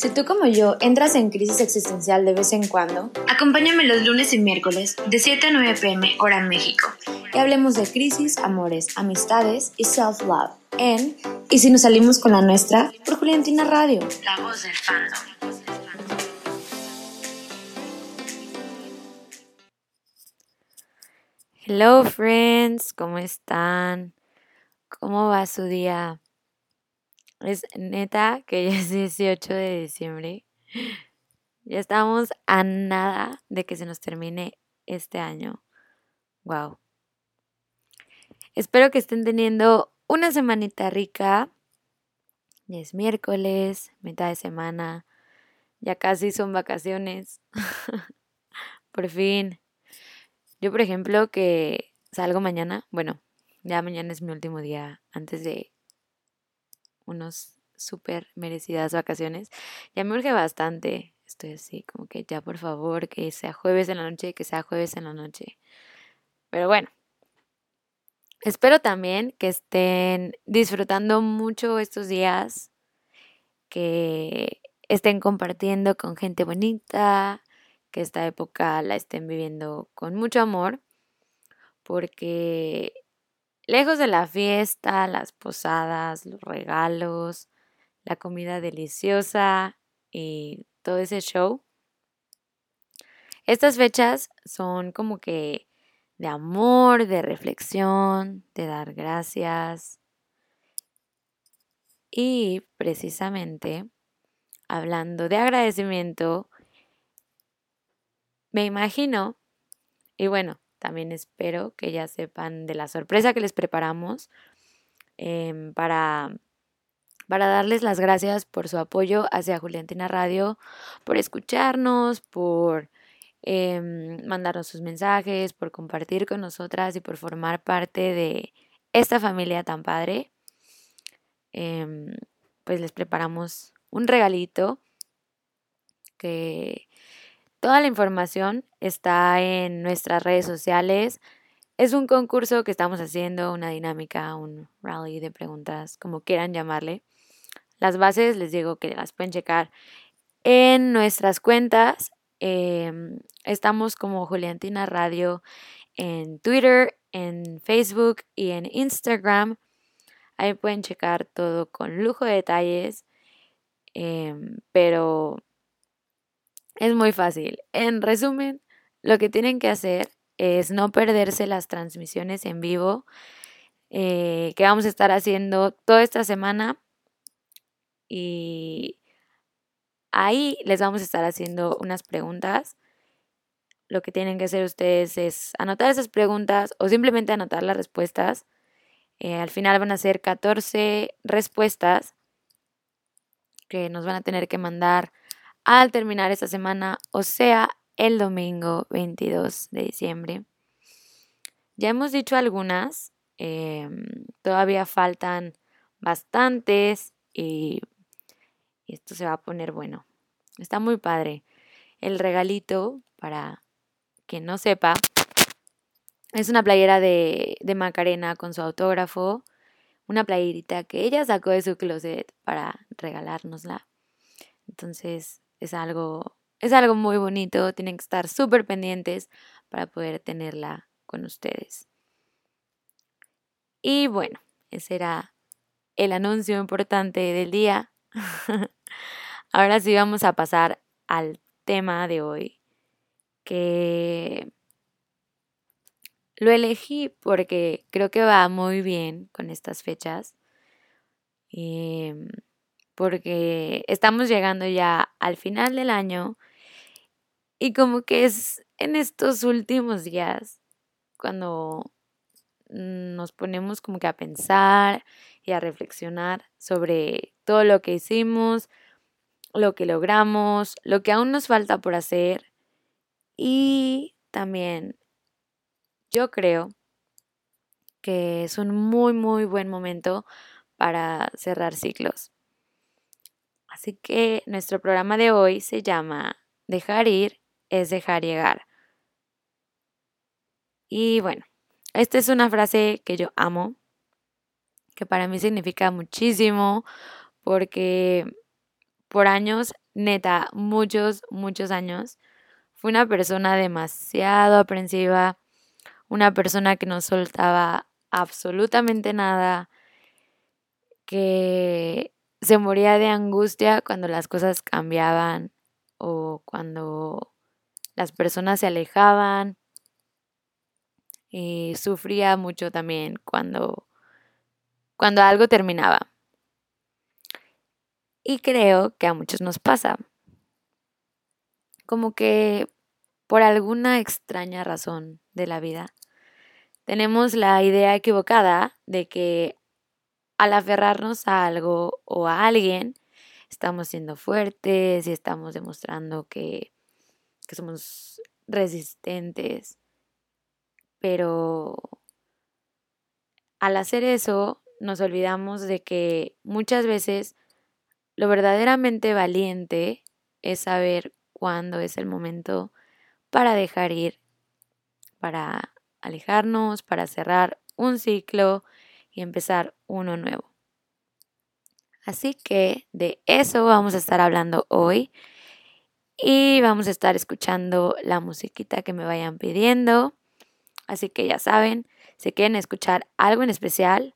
Si tú como yo entras en crisis existencial de vez en cuando, acompáñame los lunes y miércoles de 7 a 9 pm hora México. Y hablemos de crisis, amores, amistades y self-love en Y si nos salimos con la nuestra por Juliantina Radio. La voz del fandom. Hello friends, ¿cómo están? ¿Cómo va su día? Es neta que ya es 18 de diciembre. Ya estamos a nada de que se nos termine este año. Wow. Espero que estén teniendo una semanita rica. Ya es miércoles, mitad de semana. Ya casi son vacaciones. por fin. Yo, por ejemplo, que salgo mañana. Bueno, ya mañana es mi último día antes de unos súper merecidas vacaciones. Ya me urge bastante. Estoy así, como que ya por favor, que sea jueves en la noche, que sea jueves en la noche. Pero bueno, espero también que estén disfrutando mucho estos días, que estén compartiendo con gente bonita, que esta época la estén viviendo con mucho amor, porque Lejos de la fiesta, las posadas, los regalos, la comida deliciosa y todo ese show. Estas fechas son como que de amor, de reflexión, de dar gracias. Y precisamente, hablando de agradecimiento, me imagino, y bueno, también espero que ya sepan de la sorpresa que les preparamos em, para, para darles las gracias por su apoyo hacia Juliantina Radio, por escucharnos, por em, mandarnos sus mensajes, por compartir con nosotras y por formar parte de esta familia tan padre. Em, pues les preparamos un regalito que Toda la información está en nuestras redes sociales. Es un concurso que estamos haciendo, una dinámica, un rally de preguntas, como quieran llamarle. Las bases les digo que las pueden checar en nuestras cuentas. Em, estamos como Juliantina Radio en Twitter, en Facebook y en Instagram. Ahí pueden checar todo con lujo de detalles. Em, pero es muy fácil. En resumen, lo que tienen que hacer es no perderse las transmisiones en vivo eh, que vamos a estar haciendo toda esta semana. Y ahí les vamos a estar haciendo unas preguntas. Lo que tienen que hacer ustedes es anotar esas preguntas o simplemente anotar las respuestas. Eh, al final van a ser 14 respuestas que nos van a tener que mandar al terminar esta semana, o sea, el domingo 22 de diciembre. Ya hemos dicho algunas, em, todavía faltan bastantes y, esto se va a poner bueno. Está muy padre. El regalito, para quien no sepa, es una playera de, de Macarena con su autógrafo, una playerita que ella sacó de su closet para regalárnosla. Entonces, es algo, es algo muy bonito, tienen que estar súper pendientes para poder tenerla con ustedes. Y bueno, ese era el anuncio importante del día. Ahora sí vamos a pasar al tema de hoy, que lo elegí porque creo que va muy bien con estas fechas. Em, porque estamos llegando ya al final del año y como que es en estos últimos días cuando nos ponemos como que a pensar y a reflexionar sobre todo lo que hicimos, lo que logramos, lo que aún nos falta por hacer y también yo creo que es un muy muy buen momento para cerrar ciclos. Así que nuestro programa de hoy se llama Dejar ir es dejar llegar. Y bueno, esta es una frase que yo amo, que para mí significa muchísimo, porque por años neta muchos, muchos años. Fue una persona demasiado aprensiva, una persona que no soltaba absolutamente nada, que se moría de angustia cuando las cosas cambiaban o cuando las personas se alejaban. Y sufría mucho también cuando, cuando algo terminaba. Y creo que a muchos nos pasa. Como que por alguna extraña razón de la vida, tenemos la idea equivocada de que al aferrarnos a algo o a alguien, estamos siendo fuertes y estamos demostrando que, que somos resistentes. Pero al hacer eso, nos olvidamos de que muchas veces lo verdaderamente valiente es saber cuándo es el momento para dejar ir, para alejarnos, para cerrar un ciclo y empezar uno nuevo. Así que de eso vamos a estar hablando hoy y vamos a estar escuchando la musiquita que me vayan pidiendo. Así que ya saben, si quieren escuchar algo en especial,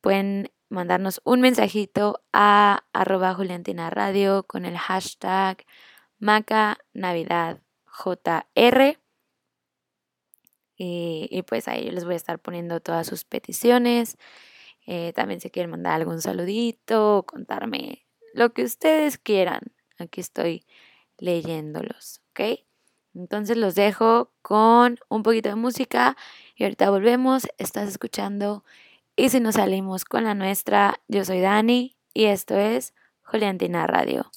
pueden mandarnos un mensajito a arroba Juliantina Radio con el hashtag Maca Navidad JR. Y, pues ahí yo les voy a estar poniendo todas sus peticiones. Eh, también si quieren mandar algún saludito, contarme lo que ustedes quieran. Aquí estoy leyéndolos, ¿ok? Entonces los dejo con un poquito de música y ahorita volvemos. Estás escuchando y si nos salimos con la nuestra, yo soy Dani y esto es Juliantina Radio.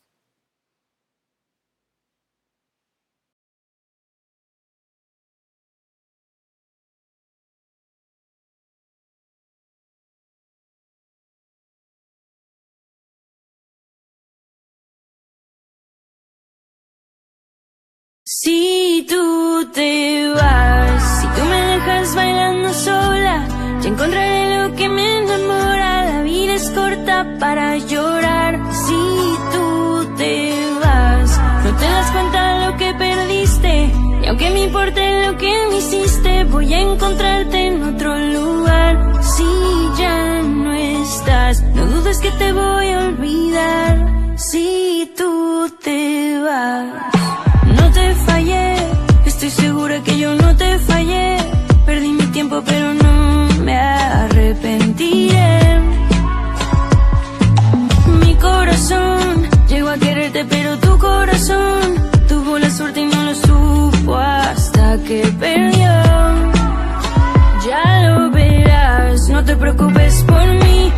Te voy a olvidar. Si tú te vas. Estoy segura que yo no te fallé. Perdí mi tiempo, pero no me arrepentiré. Mi corazón llegó a quererte, pero tu corazón tuvo la suerte y no lo supo hasta que perdió. Ya lo verás, no te preocupes por mí.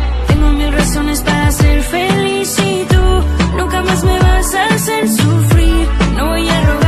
Ser feliz y tú nunca más me vas a hacer sufrir. No voy a rogar,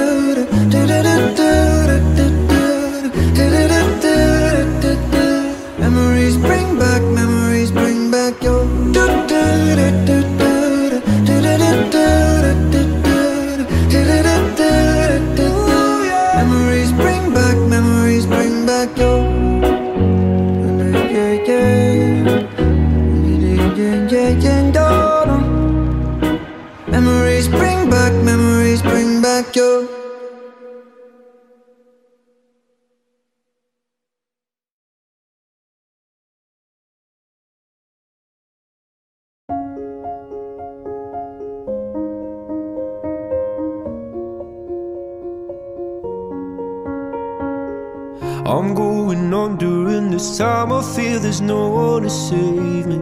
feel there's no one to save me.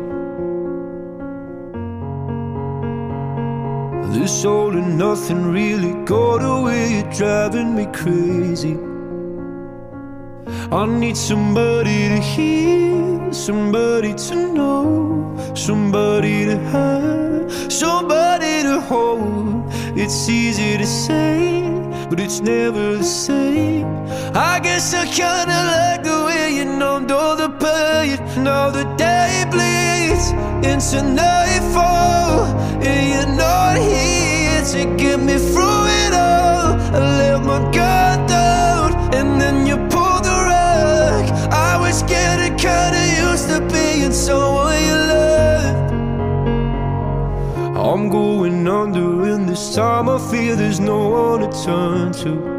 This all and nothing really got away, you're driving me crazy. I need somebody to hear, somebody to know, somebody to have, somebody to hold. It's easy to say, but it's never the same. I guess I kinda Now the day bleeds into nightfall, and you're not here to get me through it all. I let my guard down, and then you pulled the rug. I was getting kinda used to being someone you loved. I'm going under, and this time I feel there's no one to turn to.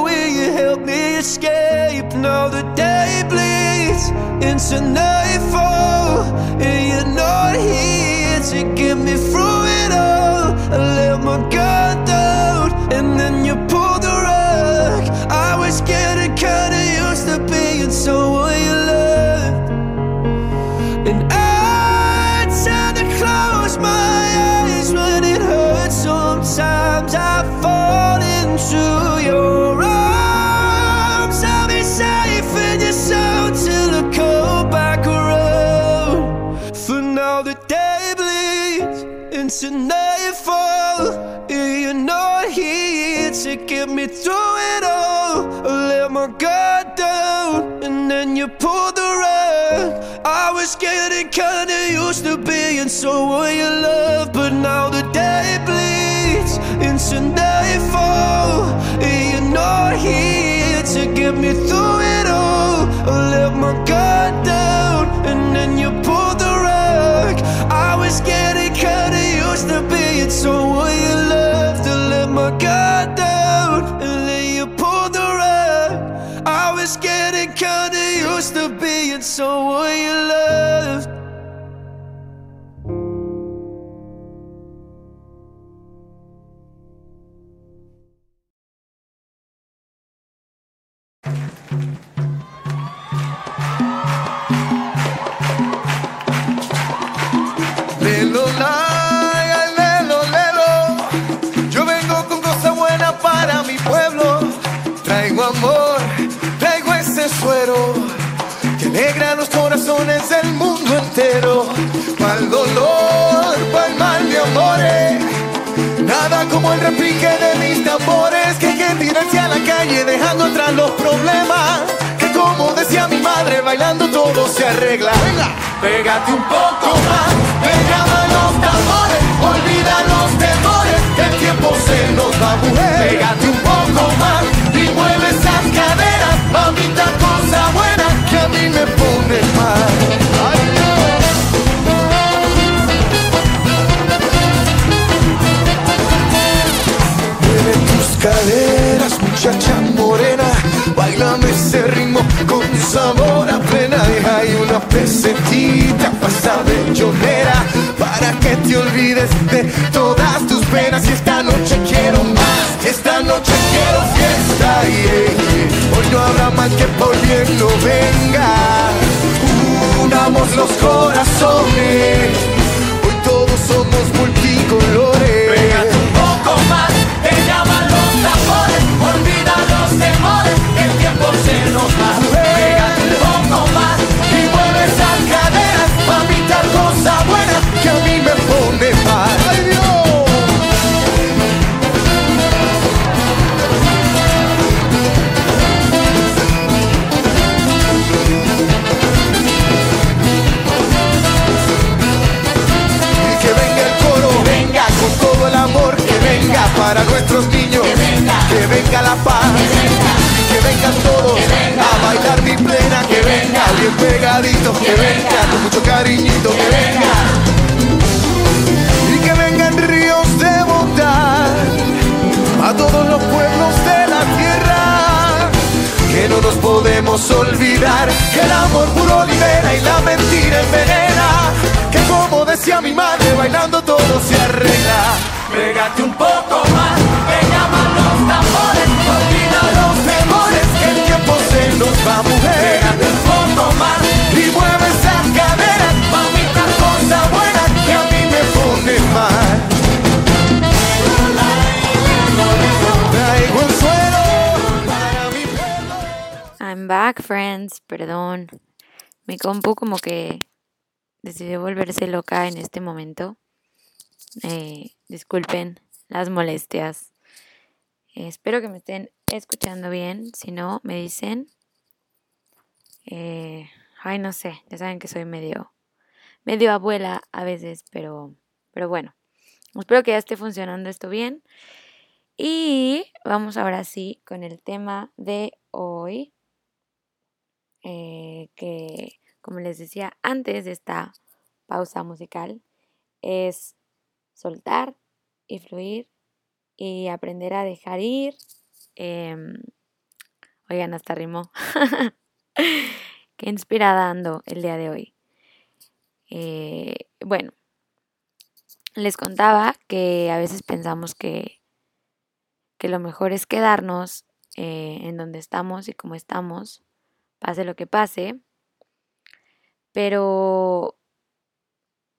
help me escape. Now the day bleeds into nightfall, and you're not here to get me through it all. I let my guard down, and then you pulled the rug. I was getting kinda used to being someone you loved. And I tend to close my eyes when it hurts. Sometimes I fall into your into nightfall. You're not here to get me through it all. I let my guard down, and then you pulled the rug. I was getting kinda used to being someone you love, but now the day bleeds into nightfall. You're not here to get me through it all. I let my guard down, and then you pulled the rug. I was getting so will you love. Los problemas. Que como decía mi madre, bailando todo se arregla. Pégate un poco más, llaman los tambores, olvida los temores, el tiempo se nos va, mujer. Pégate un poco más y mueve esas caderas, mamita cosa buena que a mí me pone mal. Con sabor a plena. Y una pesetita pasa bellonera para que te olvides de todas tus penas. Y esta noche quiero más, esta noche quiero fiesta. yeah, yeah. Hoy no habrá mal que por bien no venga. Unamos los corazones. Hoy todos somos multicolores. Un poco más, te llaman los tambores, olvida los temores, el tiempo se nos va. Para nuestros niños, que venga, la paz, que vengan todos a bailar mi plena, que venga. Bien pegadito, que venga. con mucho cariñito, que venga. Y que vengan ríos de bondad a todos los pueblos de la tierra. Que no nos podemos olvidar que el amor puro libera y la mentira envenena. Que como decía mi madre, bailando todo se arregla. Pégate un poco más, back, friends. Perdón. Mi compu como que decidió volverse loca en este momento. Eh, disculpen las molestias. Eh, espero que me estén escuchando bien. Si no, me dicen. Eh, ay, no sé. Ya saben que soy medio, medio abuela a veces, pero, pero bueno. Espero que ya esté funcionando esto bien. Y vamos ahora sí con el tema de hoy, eh, que como les decía antes de esta pausa musical, es soltar y fluir y aprender a dejar ir. Em, oigan, hasta rimó. Qué inspirada ando el día de hoy. Eh, bueno, les contaba que a veces pensamos que, que lo mejor es quedarnos eh, en donde estamos y como estamos, pase lo que pase, pero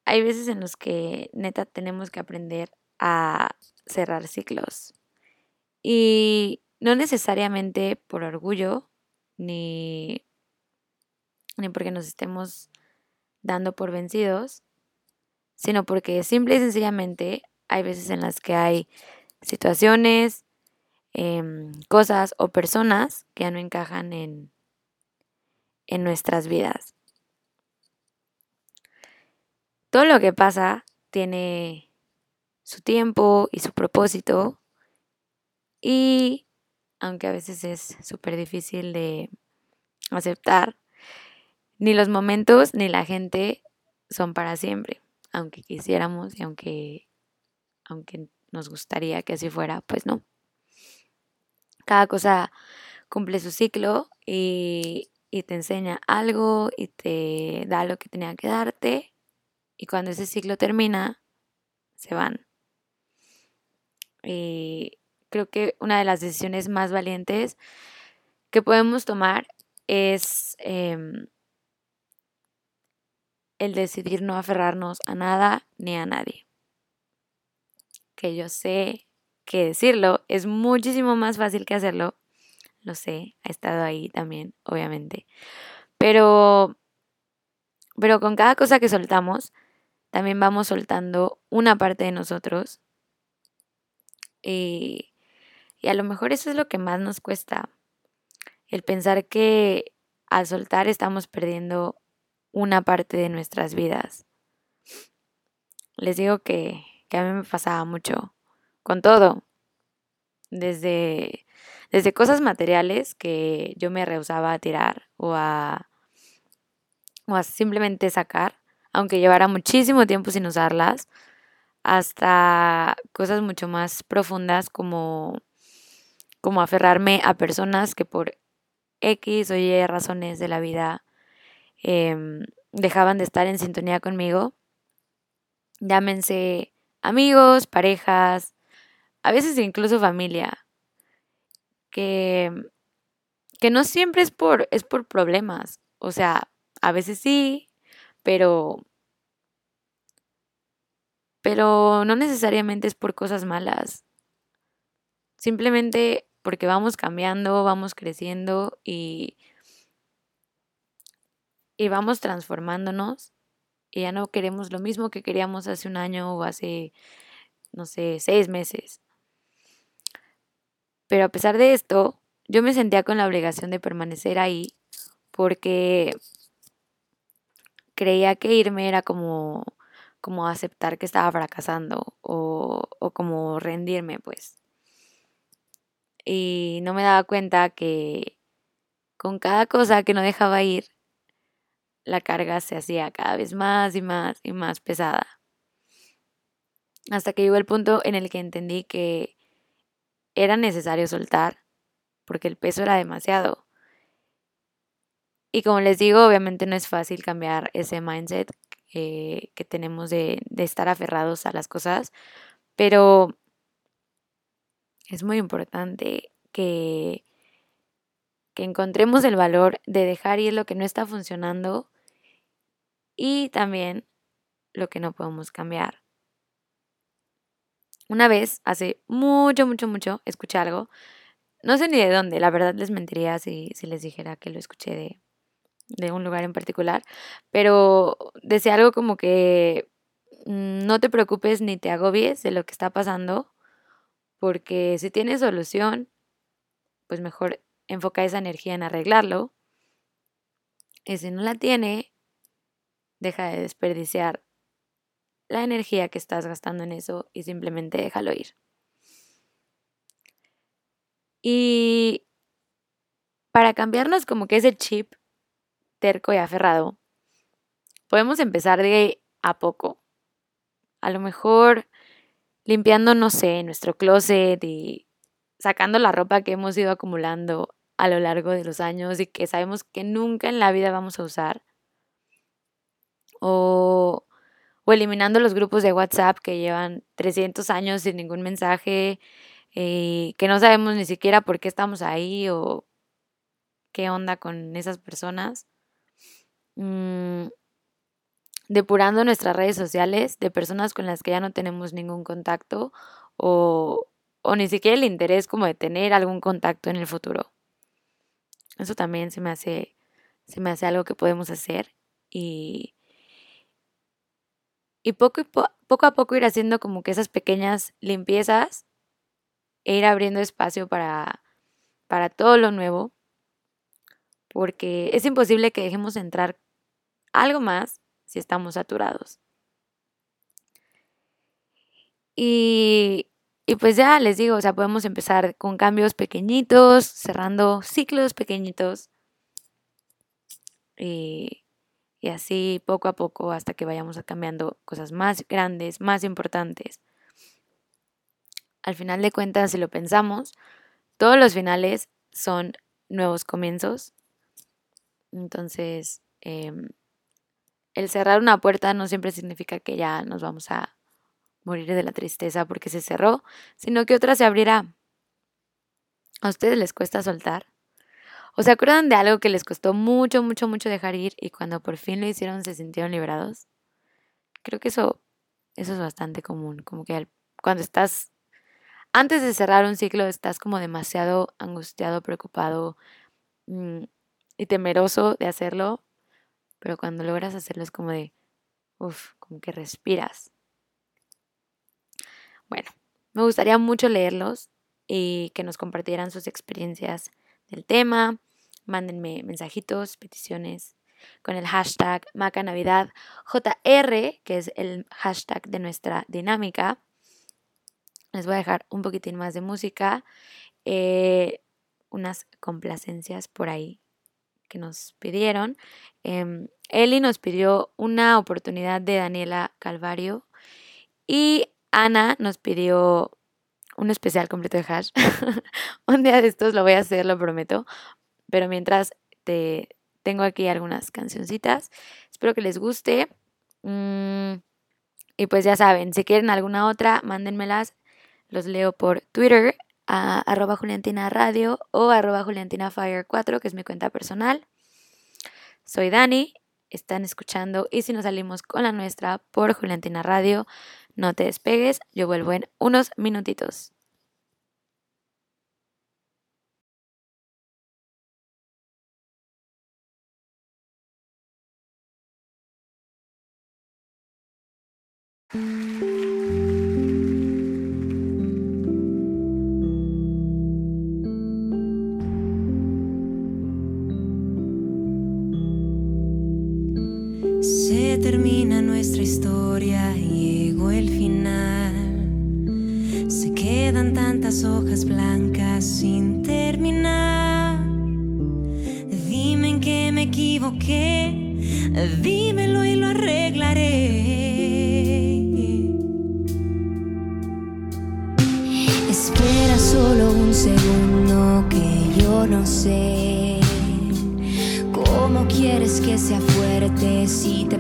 hay veces en los que neta tenemos que aprender a cerrar ciclos. Y no necesariamente por orgullo, ni, ni porque nos estemos dando por vencidos, sino porque simple y sencillamente hay veces en las que hay situaciones, em, cosas o personas que ya no encajan en, en nuestras vidas. Todo lo que pasa tiene su tiempo y su propósito y aunque a veces es súper difícil de aceptar, ni los momentos ni la gente son para siempre, aunque quisiéramos y aunque, aunque nos gustaría que así fuera, pues no. Cada cosa cumple su ciclo y, y te enseña algo y te da lo que tenía que darte y cuando ese ciclo termina, se van. Y creo que una de las decisiones más valientes que podemos tomar es em, el decidir no aferrarnos a nada ni a nadie. Que yo sé que decirlo es muchísimo más fácil que hacerlo. Lo sé, ha estado ahí también, obviamente. Pero, pero con cada cosa que soltamos, también vamos soltando una parte de nosotros. Y, y a lo mejor eso es lo que más nos cuesta. El pensar que al soltar estamos perdiendo una parte de nuestras vidas. Les digo que, que a mí me pasaba mucho con todo. Desde, desde cosas materiales que yo me rehusaba a tirar o a, o a simplemente sacar, aunque llevara muchísimo tiempo sin usarlas, hasta cosas mucho más profundas como, como aferrarme a personas que por X o Y razones de la vida Em, dejaban de estar en sintonía conmigo. Llámense amigos, parejas, a veces incluso familia, que, que no siempre es por, es por problemas. O sea, a veces sí, pero, pero no necesariamente es por cosas malas. Simplemente porque vamos cambiando, vamos creciendo y y vamos transformándonos y ya no queremos lo mismo que queríamos hace un año o hace, no sé, seis meses. Pero a pesar de esto, yo me sentía con la obligación de permanecer ahí porque creía que irme era como, como aceptar que estaba fracasando o, o como rendirme, pues. Y no me daba cuenta que con cada cosa que no dejaba ir, la carga se hacía cada vez más y más y más pesada. Hasta que llegó el punto en el que entendí que era necesario soltar porque el peso era demasiado. Y como les digo, obviamente no es fácil cambiar ese mindset que, tenemos de, de estar aferrados a las cosas, pero es muy importante que, que encontremos el valor de dejar ir lo que no está funcionando y también lo que no podemos cambiar. Una vez, hace mucho, mucho, mucho, escuché algo, no sé ni de dónde, la verdad les mentiría si, si les dijera que lo escuché de, de un lugar en particular, pero decía algo como que mm, no te preocupes ni te agobies de lo que está pasando, porque si tienes solución, pues mejor enfoca esa energía en arreglarlo. Y si no la tiene, deja de desperdiciar la energía que estás gastando en eso y simplemente déjalo ir. Y para cambiarnos como que ese chip terco y aferrado, podemos empezar de a poco. A lo mejor limpiando, no sé, nuestro closet y sacando la ropa que hemos ido acumulando a lo largo de los años y que sabemos que nunca en la vida vamos a usar. O, o eliminando los grupos de WhatsApp que llevan 300 años sin ningún mensaje, eh, que no sabemos ni siquiera por qué estamos ahí o qué onda con esas personas. Mm, depurando nuestras redes sociales de personas con las que ya no tenemos ningún contacto o, o ni siquiera el interés como de tener algún contacto en el futuro. Eso también se me hace, se me hace algo que podemos hacer y, y poco, poco a poco ir haciendo como que esas pequeñas limpiezas e ir abriendo espacio para, para todo lo nuevo, porque es imposible que dejemos entrar algo más si estamos saturados. Y, y pues ya les digo, o sea, podemos empezar con cambios pequeñitos, cerrando ciclos pequeñitos. Y, y así poco a poco hasta que vayamos cambiando cosas más grandes, más importantes. Al final de cuentas, si lo pensamos, todos los finales son nuevos comienzos. Entonces, em, el cerrar una puerta no siempre significa que ya nos vamos a morir de la tristeza porque se cerró, sino que otra se abrirá. ¿A ustedes les cuesta soltar? ¿O se acuerdan de algo que les costó mucho, mucho, mucho dejar ir y cuando por fin lo hicieron se sintieron liberados? Creo que eso, eso es bastante común, como que cuando estás, antes de cerrar un ciclo, estás como demasiado angustiado, preocupado mm, y temeroso de hacerlo, pero cuando logras hacerlo es como de, uff, como que respiras bueno, me gustaría mucho leerlos y que nos compartieran sus experiencias del tema. Mándenme mensajitos, peticiones con el hashtag MacaNavidadJR, que es el hashtag de nuestra dinámica. Les voy a dejar un poquitín más de música, eh, unas complacencias por ahí que nos pidieron. Eh, Eli nos pidió una oportunidad de Daniela Calvario y Ana nos pidió un especial completo de hash. un día de estos lo voy a hacer, lo prometo. Pero mientras te tengo aquí algunas cancioncitas. Espero que les guste. Mm, y pues ya saben, si quieren alguna otra, mándenmelas. Los leo por Twitter a arroba Juliantina Radio o arroba JuliantinaFire4, que es mi cuenta personal. Soy Dani, están escuchando y si nos salimos con la nuestra por Juliantina Radio. No te despegues, yo vuelvo en unos minutitos. Se termina nuestra historia y llegó el final. Se quedan tantas hojas blancas sin terminar. Dime en qué me equivoqué, dímelo y lo arreglaré. Espera solo un segundo que yo no sé. ¿Cómo quieres que sea fuerte si te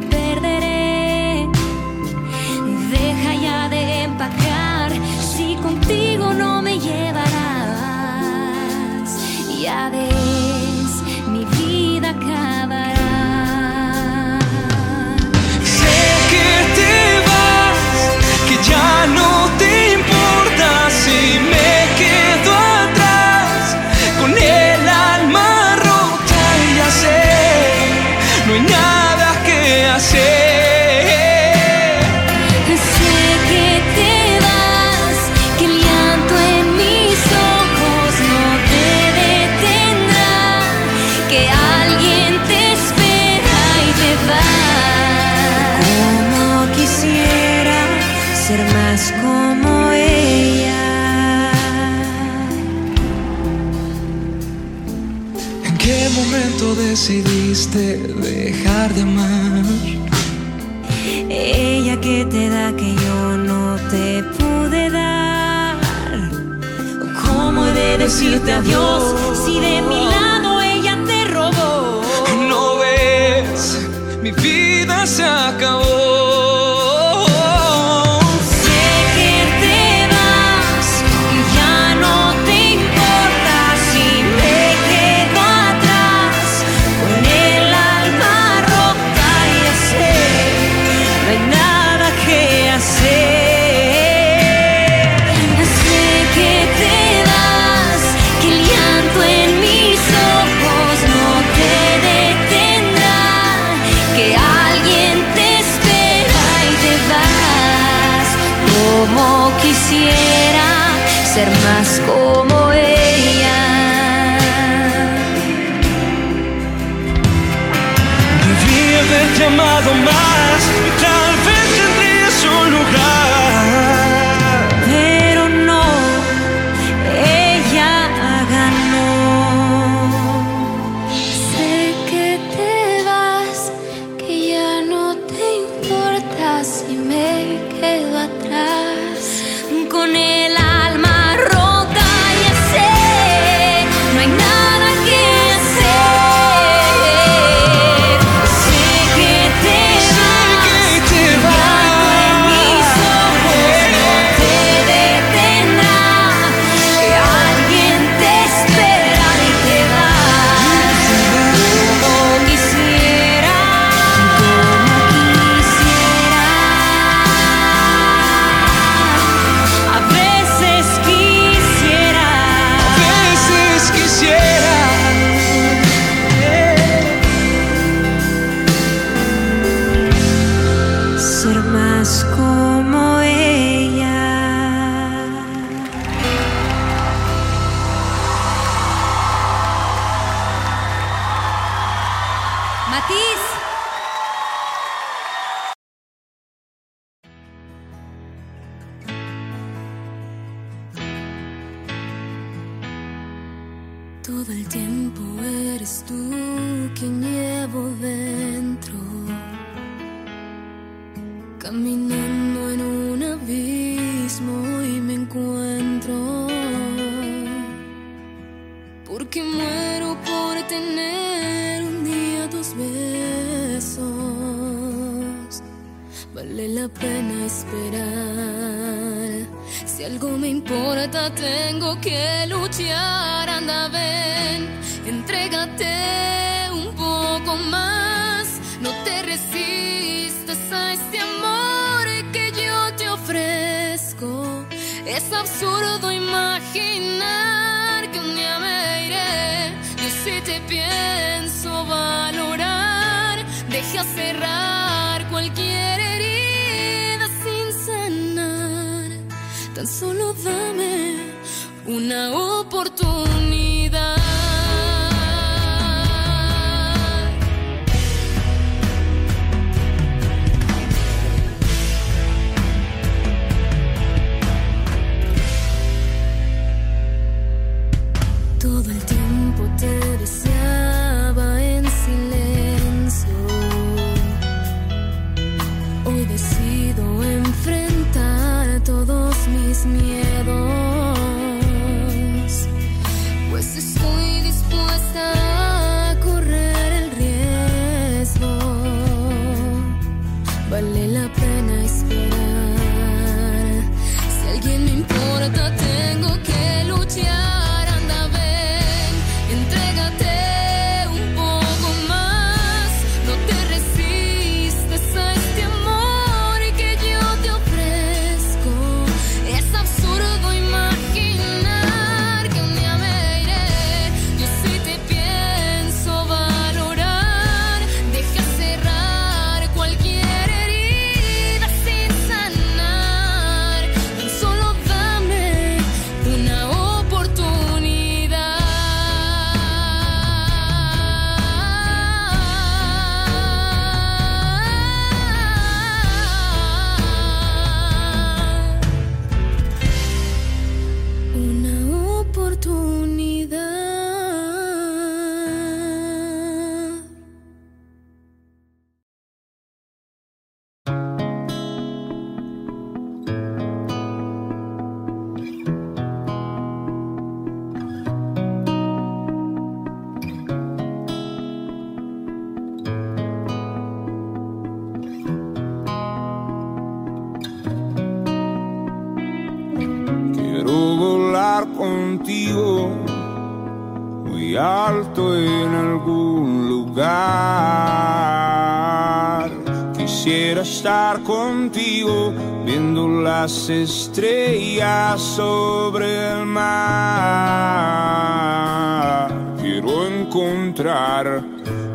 Ya ves, mi vida acabará. qué momento decidiste dejar de amar? Ella que te da que yo no te pude dar. ¿Cómo he de decirte adiós si de mi lado ella te robó? No ves, mi vida se acabó. Solo dame una oportunidad. Las estrellas sobre el mar. Quiero encontrar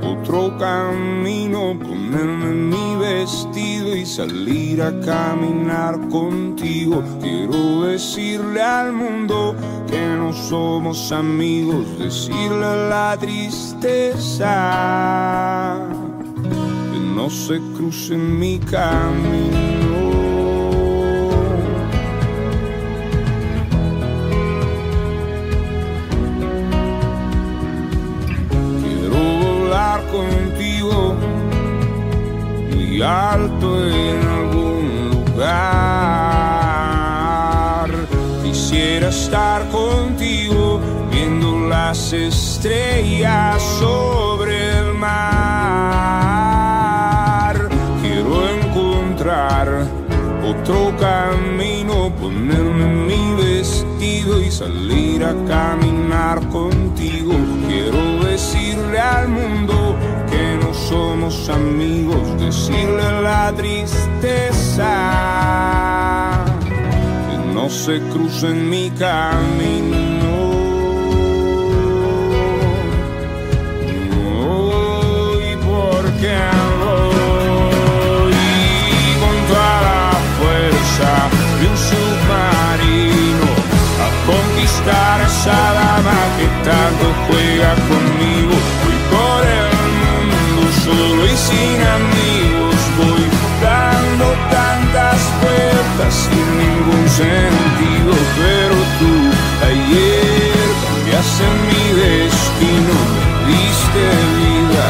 otro camino, ponerme mi vestido y salir a caminar contigo. Quiero decirle al mundo que no somos amigos, decirle la tristeza que no se cruce en mi camino. Contigo muy alto en algún lugar. Quisiera estar contigo viendo las estrellas sobre el mar. Quiero encontrar otro camino, ponerme mi vestido y salir a caminar contigo. Quiero decirle al mundo que no somos amigos, decirle la tristeza que no se cruce en mi camino. Voy porque voy con toda la fuerza esa dama que tanto juega conmigo. Voy por el mundo solo y sin amigos. Voy dando tantas vueltas sin ningún sentido, pero tú ayer cambiaste mi destino, me diste vida,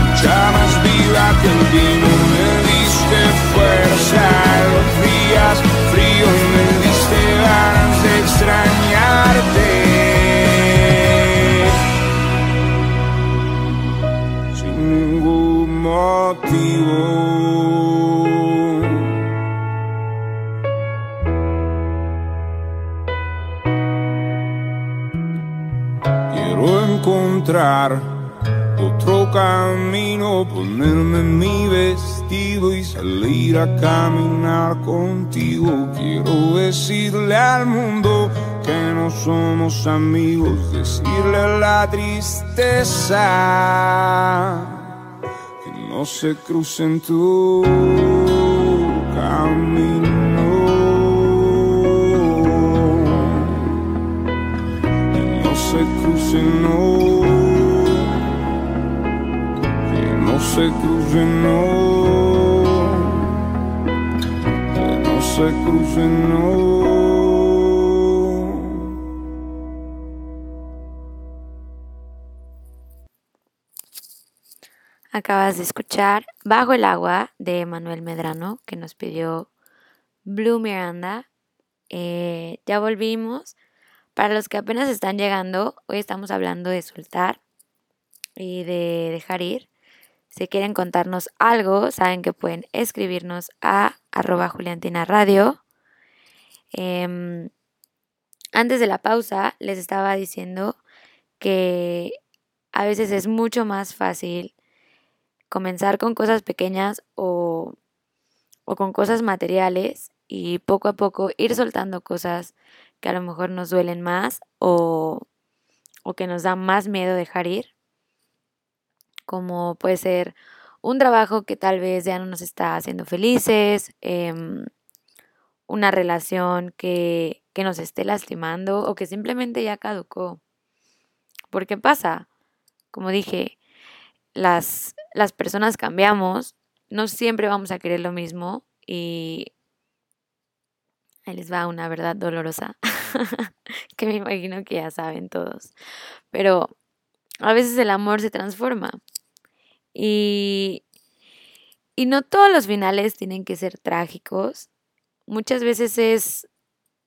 mucha más vida que el vino, me diste fuerza, los días fríos camino, ponerme mi vestido y salir a caminar contigo. Quiero decirle al mundo que no somos amigos, decirle la tristeza que no se cruce en que no se. Acabas de escuchar Bajo el agua de Manuel Medrano, que nos pidió Blue Miranda. Eh, ya volvimos. Para los que apenas están llegando, hoy estamos hablando de soltar y de dejar ir. Si quieren contarnos algo, saben que pueden escribirnos a arroba Juliantina Radio. Em, antes de la pausa, les estaba diciendo que a veces es mucho más fácil comenzar con cosas pequeñas o, o con cosas materiales y poco a poco ir soltando cosas que a lo mejor nos duelen más o, o que nos da más miedo dejar ir, como puede ser un trabajo que tal vez ya no nos está haciendo felices, em, una relación que, que nos esté lastimando o que simplemente ya caducó. Porque pasa, como dije, las, las personas cambiamos, no siempre vamos a querer lo mismo y ahí les va una verdad dolorosa que me imagino que ya saben todos. Pero a veces el amor se transforma y, y no todos los finales tienen que ser trágicos. Muchas veces es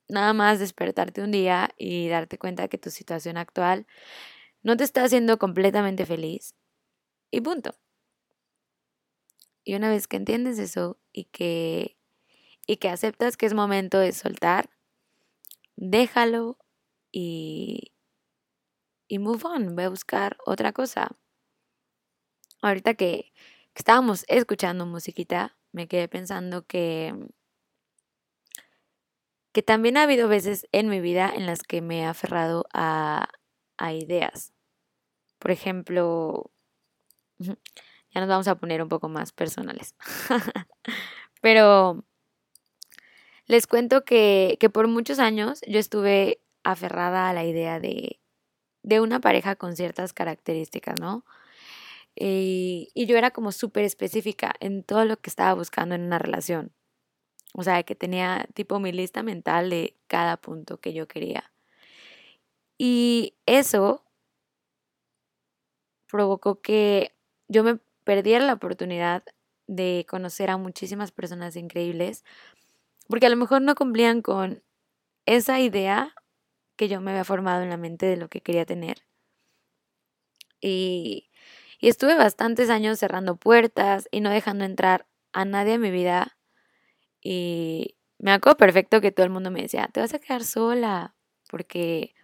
nada más despertarte un día y darte cuenta que tu situación actual no te está haciendo completamente feliz y punto. Y una vez que entiendes eso y que, y que aceptas que es momento de soltar, déjalo y, y move on, voy a buscar otra cosa. Ahorita que, estábamos escuchando musiquita, me quedé pensando que, que también ha habido veces en mi vida en las que me he aferrado a, a ideas. Por ejemplo, ya nos vamos a poner un poco más personales. Pero les cuento que, que, por muchos años yo estuve aferrada a la idea de, de una pareja con ciertas características, ¿no? Y, y yo era como súper específica en todo lo que estaba buscando en una relación. O sea, que tenía tipo mi lista mental de cada punto que yo quería. Y eso provocó que yo me perdiera la oportunidad de conocer a muchísimas personas increíbles, porque a lo mejor no cumplían con esa idea que yo me había formado en la mente de lo que quería tener. Y, y estuve bastantes años cerrando puertas y no dejando entrar a nadie a mi vida. Y me acuerdo perfecto que todo el mundo me decía, te vas a quedar sola, porque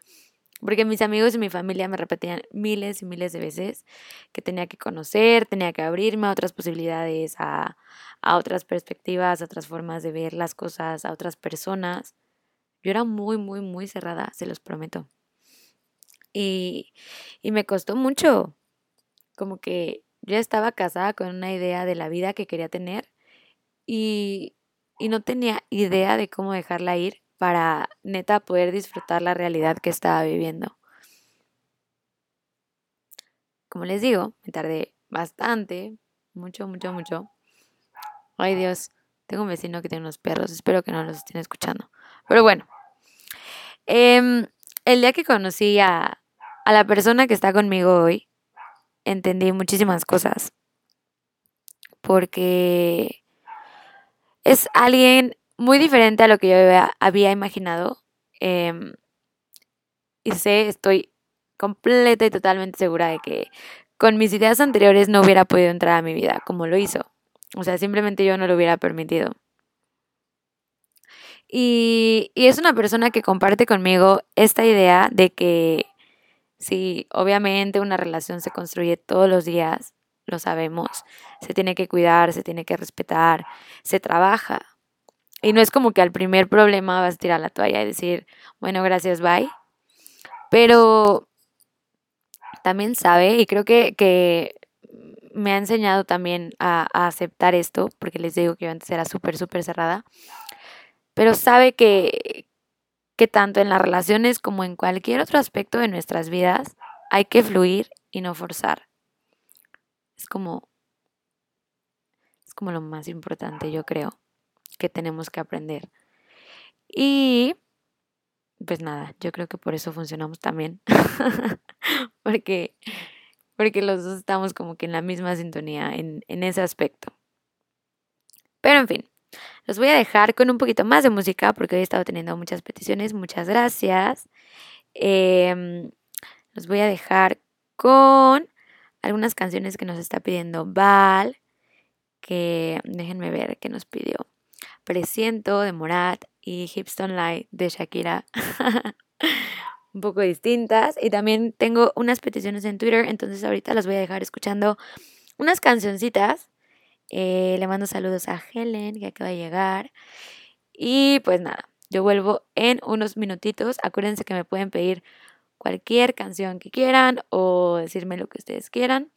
porque mis amigos y mi familia me repetían miles y miles de veces que tenía que conocer, tenía que abrirme a otras posibilidades, a, a otras perspectivas, a otras formas de ver las cosas, a otras personas. Yo era muy, muy, muy cerrada, se los prometo. Y, y me costó mucho. Como que yo estaba casada con una idea de la vida que quería tener y, y no tenía idea de cómo dejarla ir para neta poder disfrutar la realidad que estaba viviendo. Como les digo, me tardé bastante, mucho, mucho, mucho. Ay Dios, tengo un vecino que tiene unos perros, espero que no los estén escuchando. Pero bueno, em, el día que conocí a, a la persona que está conmigo hoy, entendí muchísimas cosas. Porque es alguien muy diferente a lo que yo había, imaginado. Em, y sé, estoy completa y totalmente segura de que con mis ideas anteriores no hubiera podido entrar a mi vida como lo hizo. O sea, simplemente yo no lo hubiera permitido. Y, y es una persona que comparte conmigo esta idea de que sí, obviamente una relación se construye todos los días, lo sabemos, se tiene que cuidar, se tiene que respetar, se trabaja, y no es como que al primer problema vas a tirar la toalla y decir, bueno, gracias, bye. Pero también sabe, y creo que, que me ha enseñado también a, a, aceptar esto, porque les digo que yo antes era súper, súper cerrada, pero sabe que, que tanto en las relaciones como en cualquier otro aspecto de nuestras vidas hay que fluir y no forzar. Es como, es como lo más importante, yo creo que tenemos que aprender. Y pues nada, yo creo que por eso funcionamos también. porque, porque los dos estamos como que en la misma sintonía en, en ese aspecto. Pero en fin, los voy a dejar con un poquito más de música porque hoy he estado teniendo muchas peticiones. Muchas gracias. Eh, los voy a dejar con algunas canciones que nos está pidiendo Val. Que déjenme ver qué nos pidió. Presiento de Morat y Hipstone Light de Shakira. un poco distintas. Y también tengo unas peticiones en Twitter, entonces ahorita las voy a dejar escuchando unas cancioncitas. Eh, le mando saludos a Helen, que acaba de llegar. Y pues nada, yo vuelvo en unos minutitos. Acuérdense que me pueden pedir cualquier canción que quieran o decirme lo que ustedes quieran.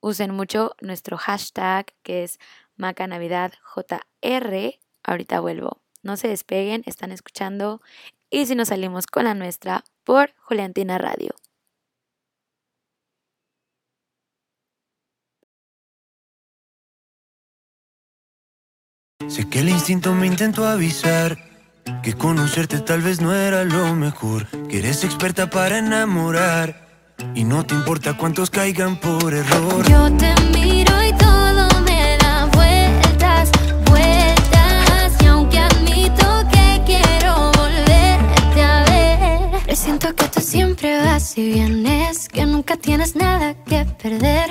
Usen mucho nuestro hashtag que es Maca Navidad JR. Ahorita vuelvo. No se despeguen, están escuchando. Y si nos salimos con la nuestra por Juliantina Radio. Sé que el instinto me intentó avisar que conocerte tal vez no era lo mejor, que eres experta para enamorar y no te importa cuántos caigan por error. Yo te miro y todo me da vueltas, vueltas. Y aunque admito que quiero volverte a ver, presiento que tú siempre vas y vienes, que nunca tienes nada que perder.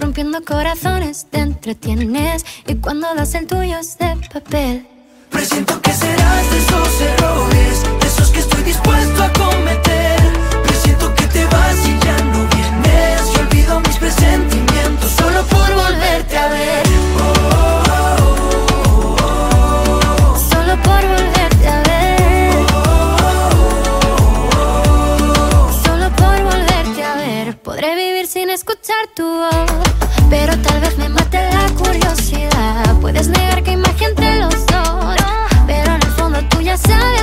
Rompiendo corazones te entretienes y cuando das el tuyo es de papel. Presiento que serás de esos errores, de esos que estoy dispuesto a cometer. Presiento que te vas y ya no vienes. Yo olvido mis presentimientos solo por volverte a ver. Solo por volverte a ver. Solo por volverte a ver. Podré vivir sin escuchar tu voz. Pero tal vez me mate la curiosidad. Puedes negar que imagen te los dos Pero en el fondo tú ya sabes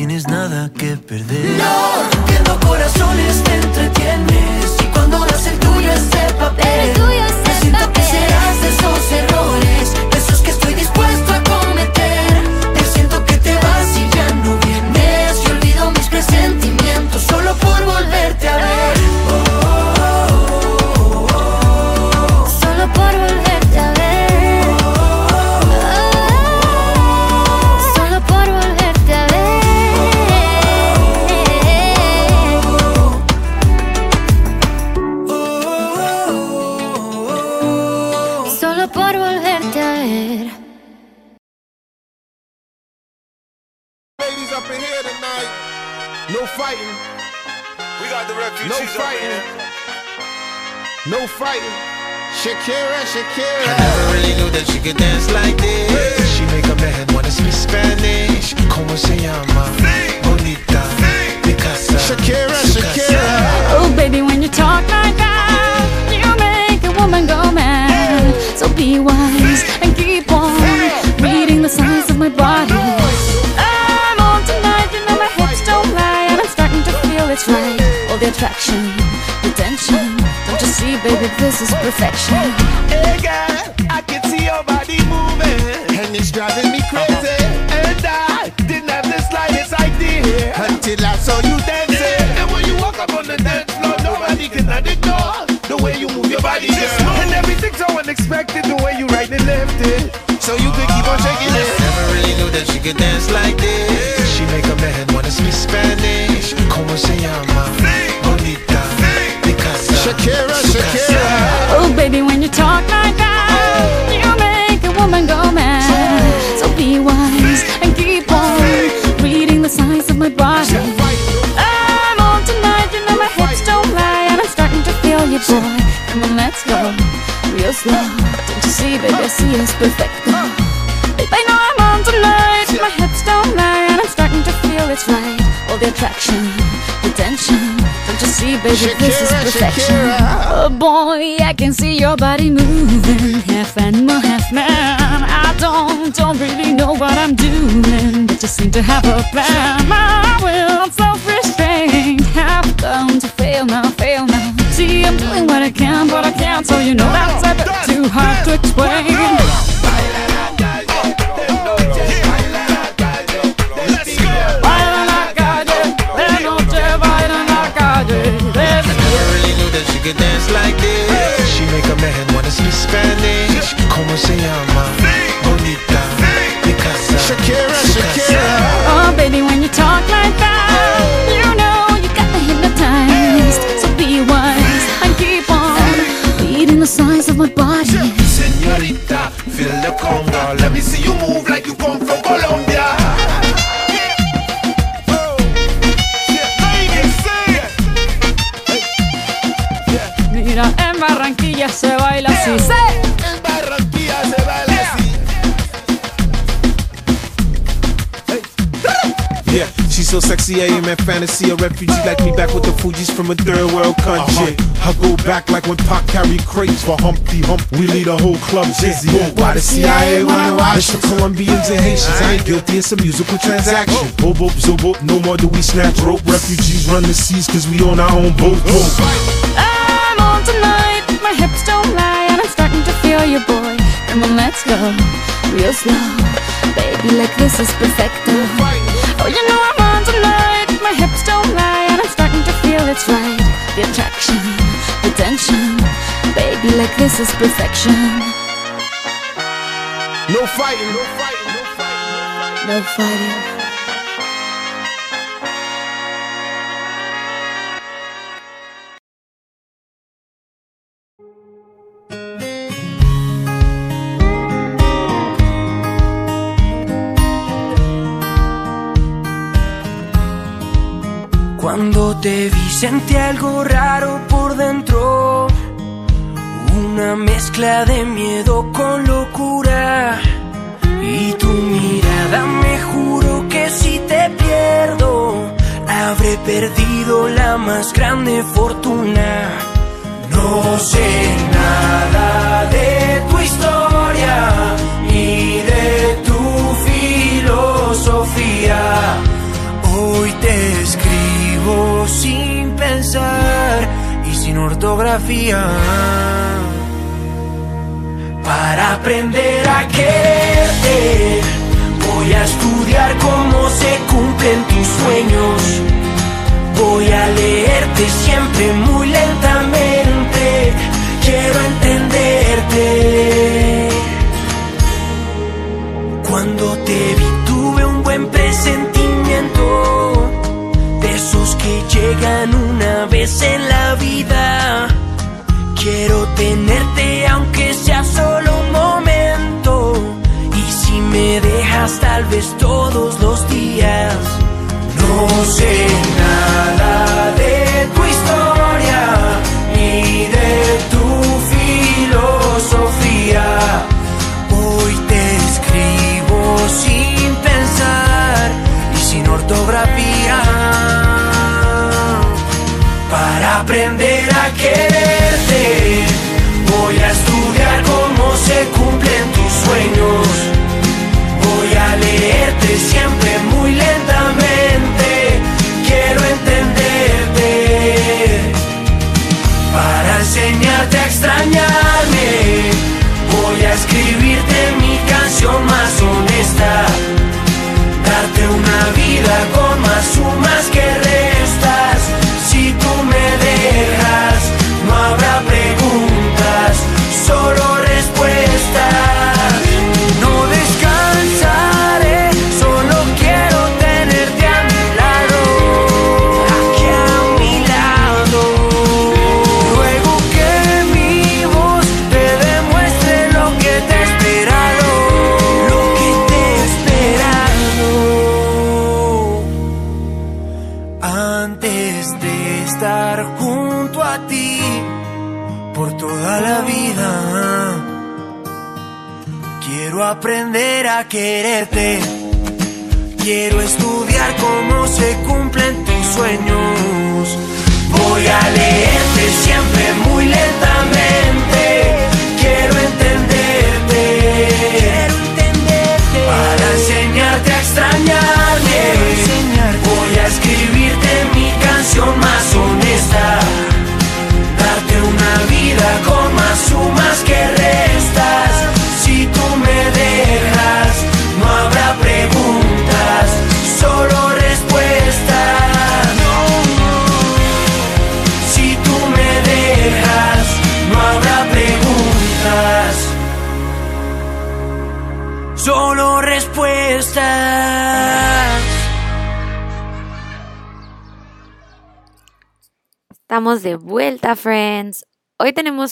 tienes nada que perder. I am at fantasy. A refugee like me back with the Fuji's from a third world country. Uh-huh. I go back like when Pac carried crates for Humpty Hump. We lead a whole club dizzy. Why the CIA wanna watch? It's for Colombians and Haitians. I ain't guilty, it's a musical transaction. Oh. Oh, Bobo, zobo, no more do we snatch rope. Refugees run the seas cause we own our own boat. Oh. I'm on tonight, my hips don't lie, and I'm starting to feel you, boy. Come on, let's go, real slow. Baby, like this is perfecto. Oh, you know I'm on tonight, my hips don't lie, and I'm starting to feel it's right. The attraction, the tension. Baby, like this is perfection. No fighting, no fighting, no fighting. No fighting. Cuando te vi sentí algo raro por dentro, una mezcla de miedo con locura. Y tu mirada me juro que si te pierdo, habré perdido la más grande fortuna. No sé nada de tu historia y sin ortografía. Para aprender a quererte, voy a estudiar cómo se cumplen tus sueños. Voy a leerte siempre muy lentamente. Quiero entenderte. Cuando te vi tuve un buen presentimiento. Llegan una vez en la vida. Quiero tenerte aunque sea solo un momento. Y si me dejas tal vez todos los días. No sé siempre muy lentamente. Quiero entenderte. Para enseñarte a extrañarme, voy a escribirte mi canción más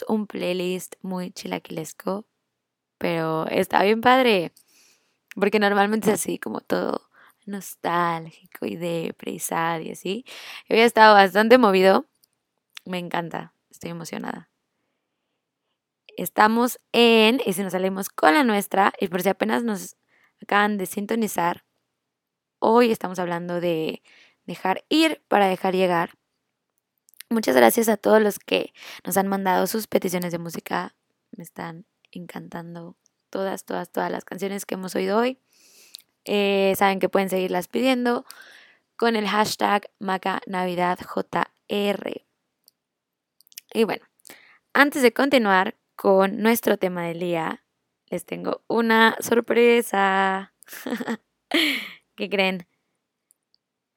Un playlist muy chilaquilesco, pero está bien padre, porque normalmente es así como todo nostálgico y depre y sad y así. Y Hoy ha estado bastante movido. Me encanta, estoy emocionada. Estamos en, y si nos salimos con la nuestra, y por si apenas nos acaban de sintonizar, hoy estamos hablando de dejar ir para dejar llegar. Muchas gracias a todos los que nos han mandado sus peticiones de música. Me están encantando todas, todas, todas las canciones que hemos oído hoy. Eh, saben que pueden seguirlas pidiendo con el hashtag MacaNavidadJR. Y bueno, antes de continuar con nuestro tema del día, les tengo una sorpresa. ¿Qué creen?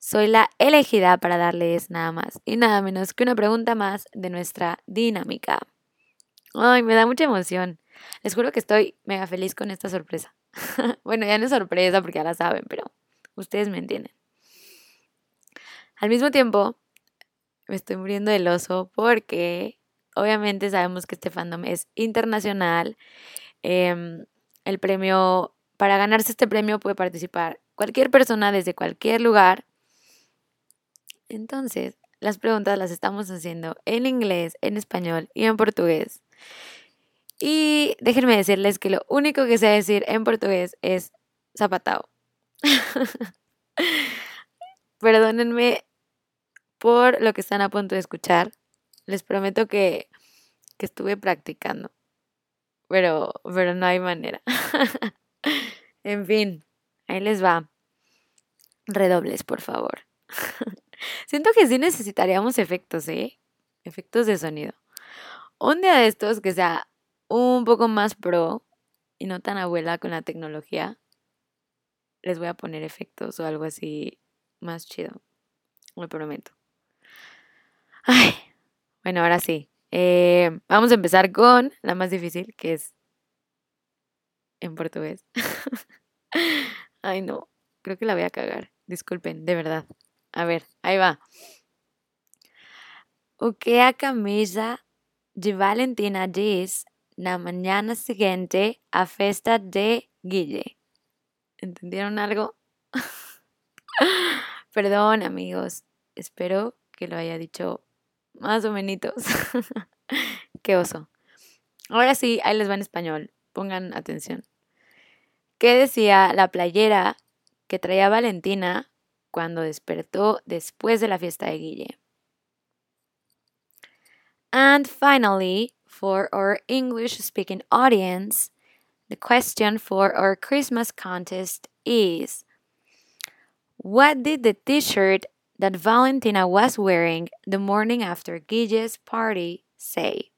Soy la elegida para darles nada más y nada menos que una pregunta más de nuestra dinámica. Ay, me da mucha emoción. Les juro que estoy mega feliz con esta sorpresa. bueno, ya no es sorpresa porque ya la saben, pero ustedes me entienden. Al mismo tiempo, me estoy muriendo del oso porque obviamente sabemos que este fandom es internacional. Em, el premio, para ganarse este premio puede participar cualquier persona desde cualquier lugar. Entonces, las preguntas las estamos haciendo en inglés, en español y en portugués. Y déjenme decirles que lo único que sé decir en portugués es zapatao. Perdónenme por lo que están a punto de escuchar. Les prometo que, que estuve practicando. Pero, pero no hay manera. en fin, ahí les va. Redobles, por favor. Siento que sí necesitaríamos efectos, ¿eh? Efectos de sonido. Un día de estos que sea un poco más pro y no tan abuela con la tecnología, les voy a poner efectos o algo así más chido. Lo prometo. Ay, bueno, ahora sí. Eh, vamos a empezar con la más difícil, que es en portugués. Ay, no, creo que la voy a cagar. Disculpen, de verdad. A ver, ahí va. O que a camisa de Valentina diz la mañana siguiente a festa de Guille. ¿Entendieron algo? Perdón, amigos. Espero que lo haya dicho más o menos. Qué oso. Ahora sí, ahí les va en español. Pongan atención. ¿Qué decía la playera que traía Valentina cuando despertó después de la fiesta de Guille? And finally, for our English speaking audience, the question for our Christmas contest is What did the t shirt that Valentina was wearing the morning after Guille's party say?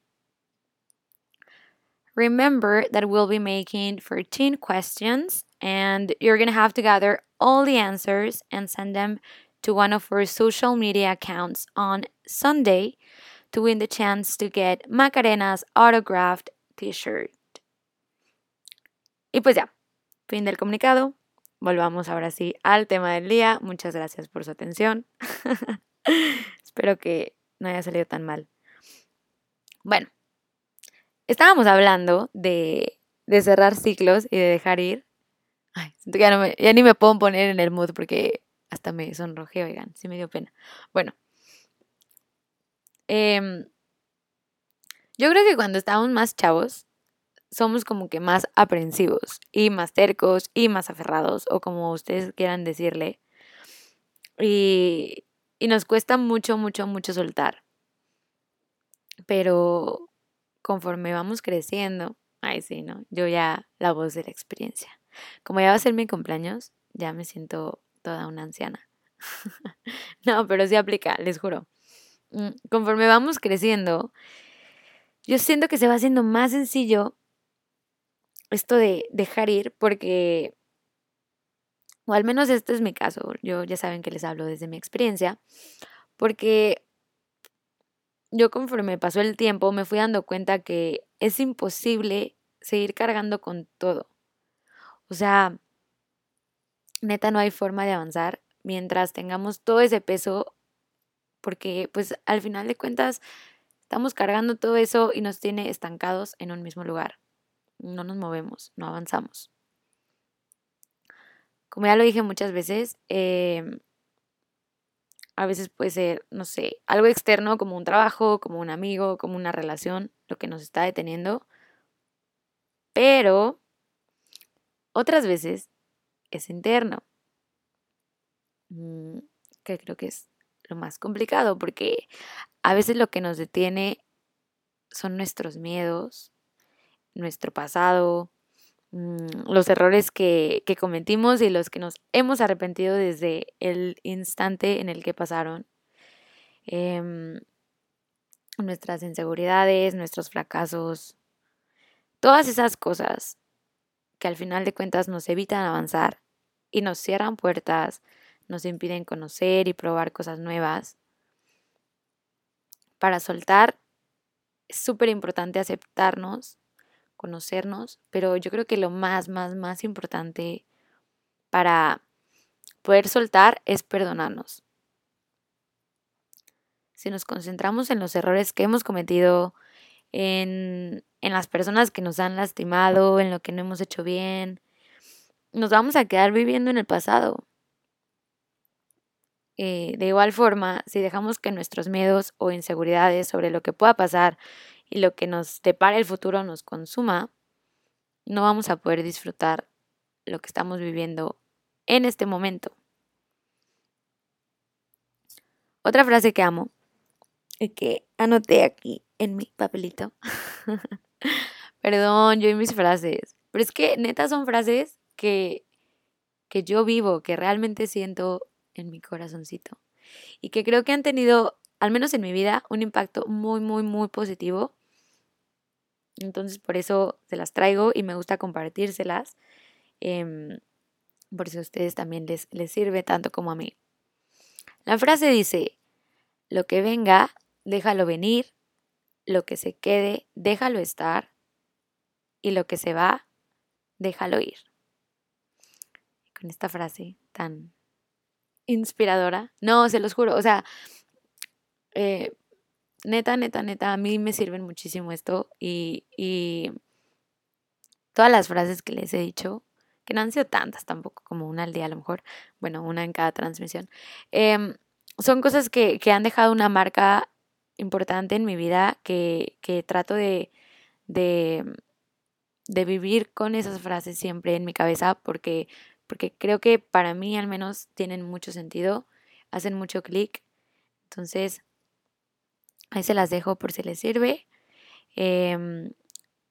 Remember that we'll be making 14 questions and you're going to have to gather all the answers and send them to one of our social media accounts on Sunday to win the chance to get Macarena's autographed t-shirt. Y pues ya, fin del comunicado. Volvamos ahora sí al tema del día. Muchas gracias por su atención. Espero que no haya salido tan mal. Bueno, estábamos hablando de, de cerrar ciclos y de dejar ir. Ay, ya, no me, ni me puedo poner en el mood porque hasta me sonrojé, oigan, sí me dio pena. Bueno, Em, yo creo que cuando estamos más chavos, somos como que más aprensivos y más tercos y más aferrados, o como ustedes quieran decirle. Y, y nos cuesta mucho, mucho, mucho soltar. Pero conforme vamos creciendo, ay sí, ¿no? Yo ya la voz de la experiencia. Como ya va a ser mi cumpleaños, ya me siento toda una anciana. no, pero sí aplica, les juro. Mm, conforme vamos creciendo, yo siento que se va haciendo más sencillo esto de dejar ir porque, o al menos este es mi caso, yo ya saben que les hablo desde mi experiencia, porque yo conforme pasó el tiempo me fui dando cuenta que es imposible seguir cargando con todo. O sea, neta no hay forma de avanzar mientras tengamos todo ese peso porque pues al final de cuentas estamos cargando todo eso y nos tiene estancados en un mismo lugar. No nos movemos, no avanzamos. Como ya lo dije muchas veces, em, a veces puede ser, no sé, algo externo como un trabajo, como un amigo, como una relación, lo que nos está deteniendo. Pero otras veces es interno. mm, que creo que es lo más complicado, porque a veces lo que nos detiene son nuestros miedos, nuestro pasado, mm, los errores que, cometimos y los que nos hemos arrepentido desde el instante en el que pasaron. Em, nuestras inseguridades, nuestros fracasos, todas esas cosas que al final de cuentas nos evitan avanzar y nos cierran puertas, nos impiden conocer y probar cosas nuevas. Para soltar es súper importante aceptarnos, conocernos, pero yo creo que lo más, más, más importante para poder soltar es perdonarnos. Si nos concentramos en los errores que hemos cometido, en, en las personas que nos han lastimado, en lo que no hemos hecho bien, nos vamos a quedar viviendo en el pasado. Eh, de igual forma, si dejamos que nuestros miedos o inseguridades sobre lo que pueda pasar y lo que nos depara el futuro nos consuma, no vamos a poder disfrutar lo que estamos viviendo en este momento. Otra frase que amo y que anoté aquí en mi papelito. Perdón, yo y mis frases. Pero es que neta son frases que, que yo vivo, que realmente siento en mi corazoncito. Y que creo que han tenido, al menos en mi vida, un impacto muy, muy, muy positivo. Entonces por eso se las traigo y me gusta compartírselas. Eh, por si a ustedes también les, les sirve tanto como a mí. La frase dice, lo que venga, déjalo venir, lo que se quede, déjalo estar, y lo que se va, déjalo ir. Con esta frase tan inspiradora. No, se los juro. O sea, eh, neta, neta, neta, a mí me sirven muchísimo esto y, y todas las frases que les he dicho, que no han sido tantas tampoco, como una al día a lo mejor, bueno, una en cada transmisión, em, son cosas que, que, han dejado una marca importante en mi vida, que, que trato de, de, de vivir con esas frases siempre en mi cabeza, porque porque creo que para mí al menos tienen mucho sentido, hacen mucho clic. Entonces, ahí se las dejo por si les sirve. Em,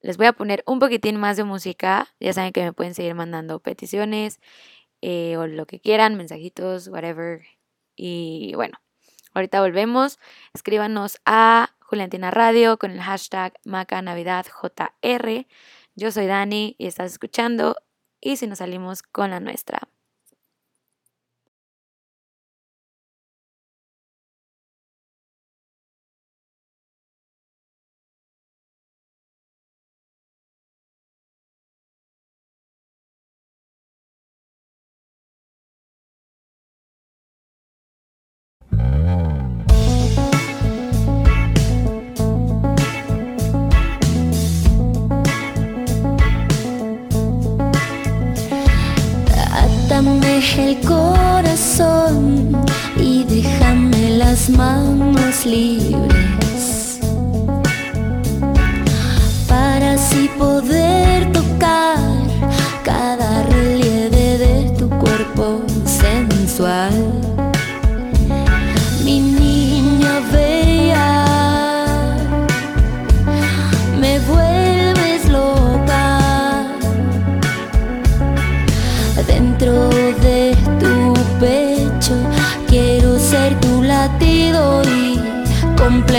les voy a poner un poquitín más de música. Ya saben que me pueden seguir mandando peticiones eh, o lo que quieran, mensajitos, whatever. Y bueno, ahorita volvemos. Escríbanos a Juliantina Radio con el hashtag MacaNavidadJR. Yo soy Dani y estás escuchando y si nos salimos con la nuestra. El corazón y déjame las manos libres para así poder tocar cada relieve de tu cuerpo sensual.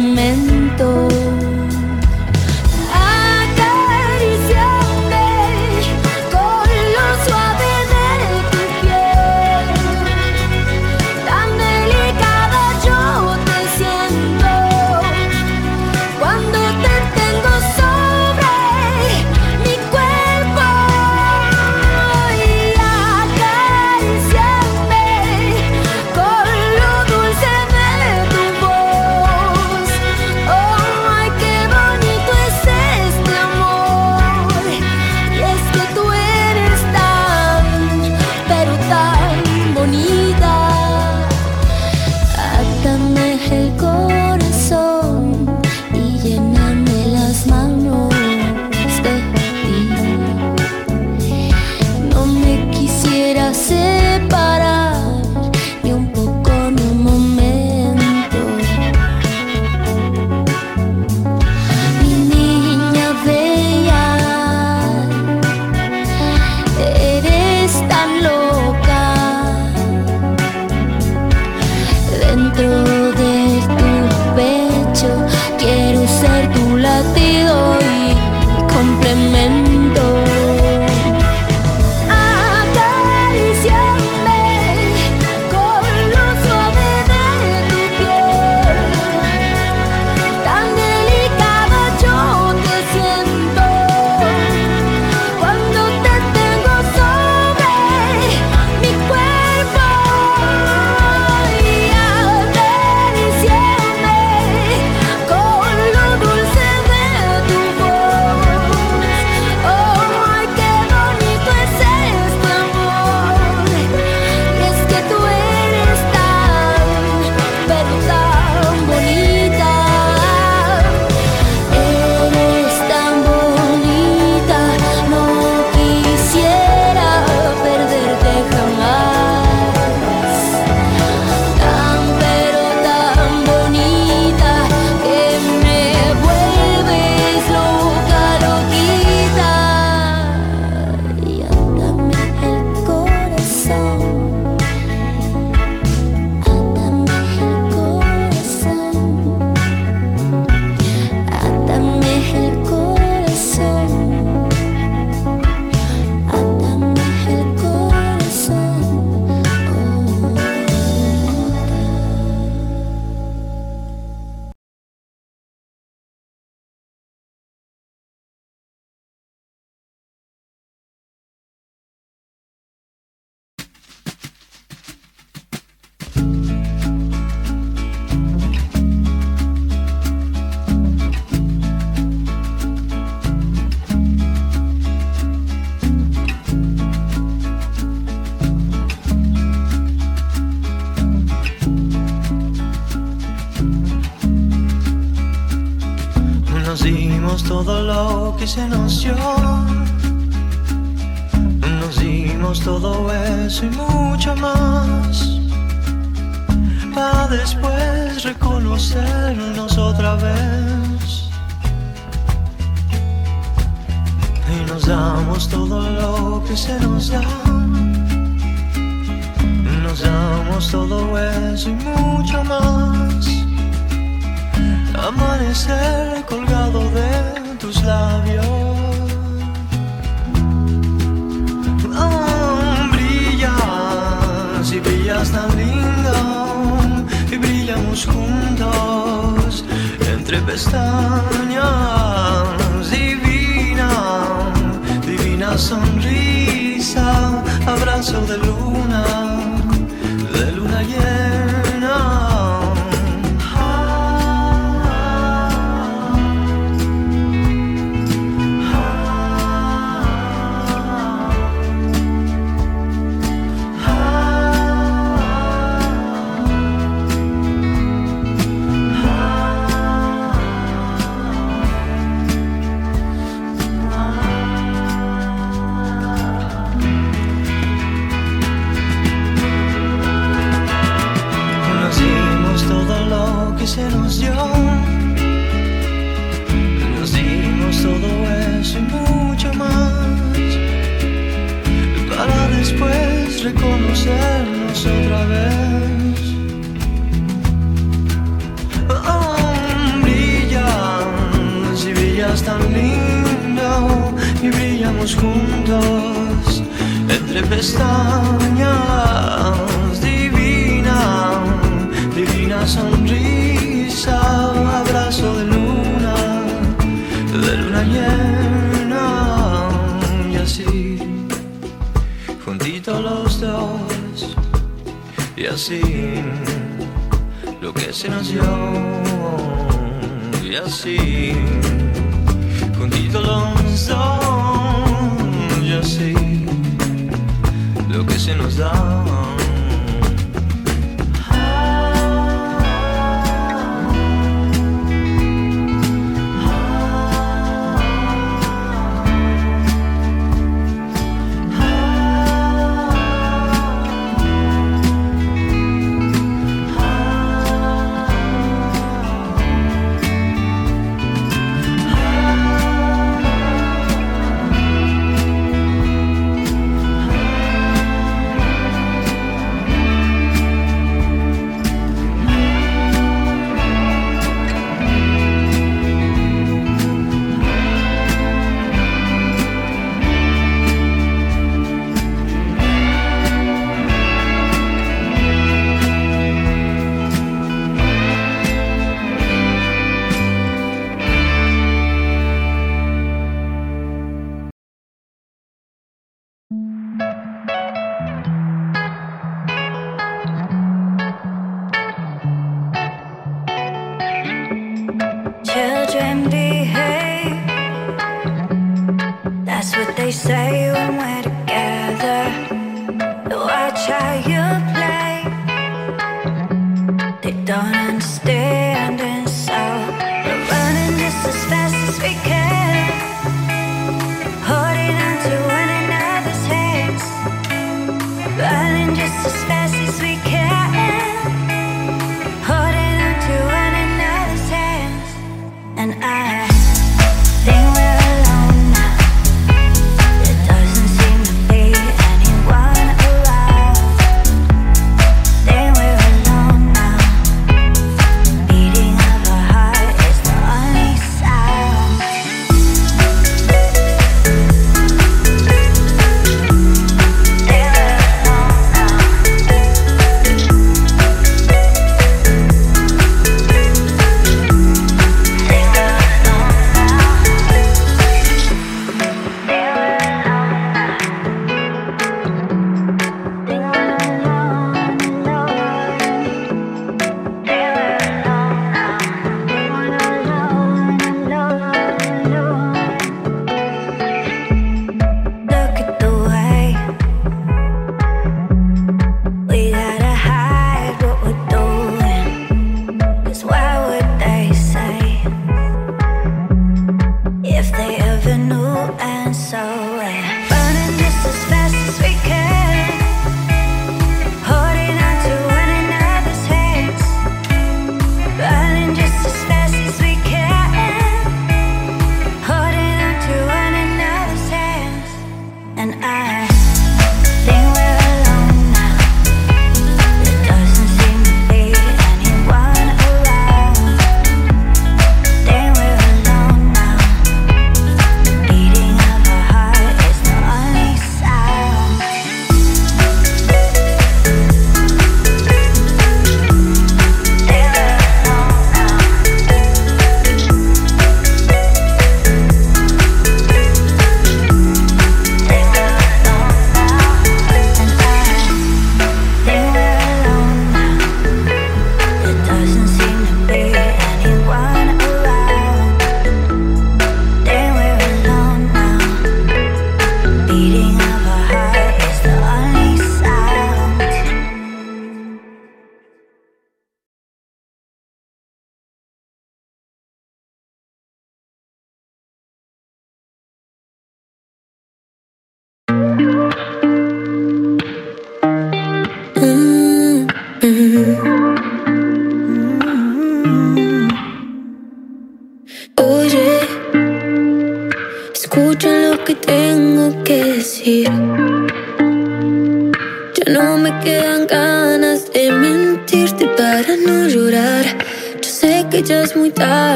Amen. Que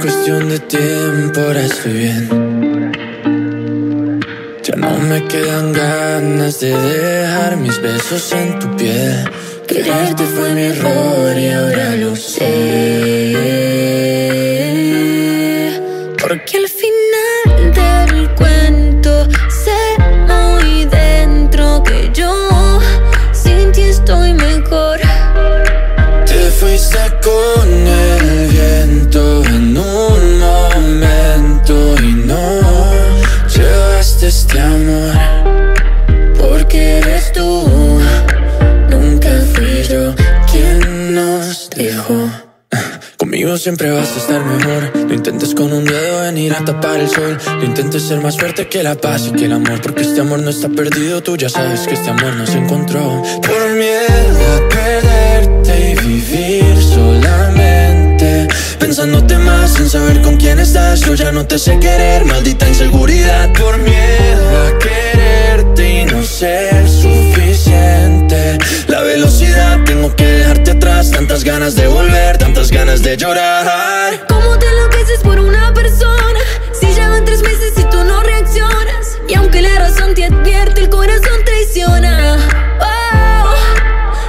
cuestión de tiempo, ahora estoy bien. Ya no me quedan ganas de dejar mis besos en tu piel. quererte fue mi error y ahora lo sé. Conmigo siempre vas a estar mejor. No intentes con un dedo venir a tapar el sol. No intentes ser más fuerte que la paz y que el amor. Porque este amor no está perdido. Tú ya sabes que este amor no se encontró. Por miedo a perderte y vivir solamente. Pensándote más sin saber con quién estás. Yo ya no te sé querer, maldita inseguridad. Por miedo a quererte y no ser suficiente. La velocidad, tengo que dejarte atrás. Tantas ganas de volver, tantas ganas de llorar. ¿Cómo te enloqueces por una persona? Si llevan tres meses y tú no reaccionas. Y aunque la razón te advierte, el corazón traiciona. Oh,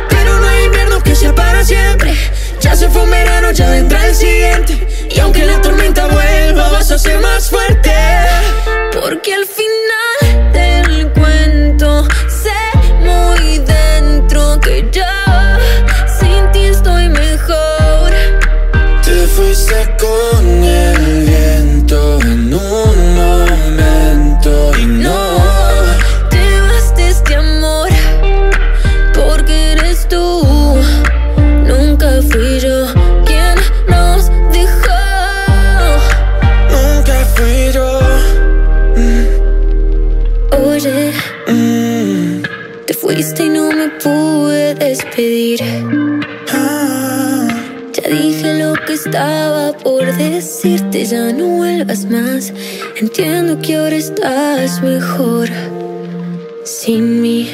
Pero no hay invierno que sea para siempre. Ya se fue un verano, ya vendrá el siguiente. Y aunque la tormenta vuelva, vas a ser más fuerte. porque al final estaba por decirte, ya no vuelvas más. Entiendo que ahora estás mejor sin mí.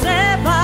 Sin que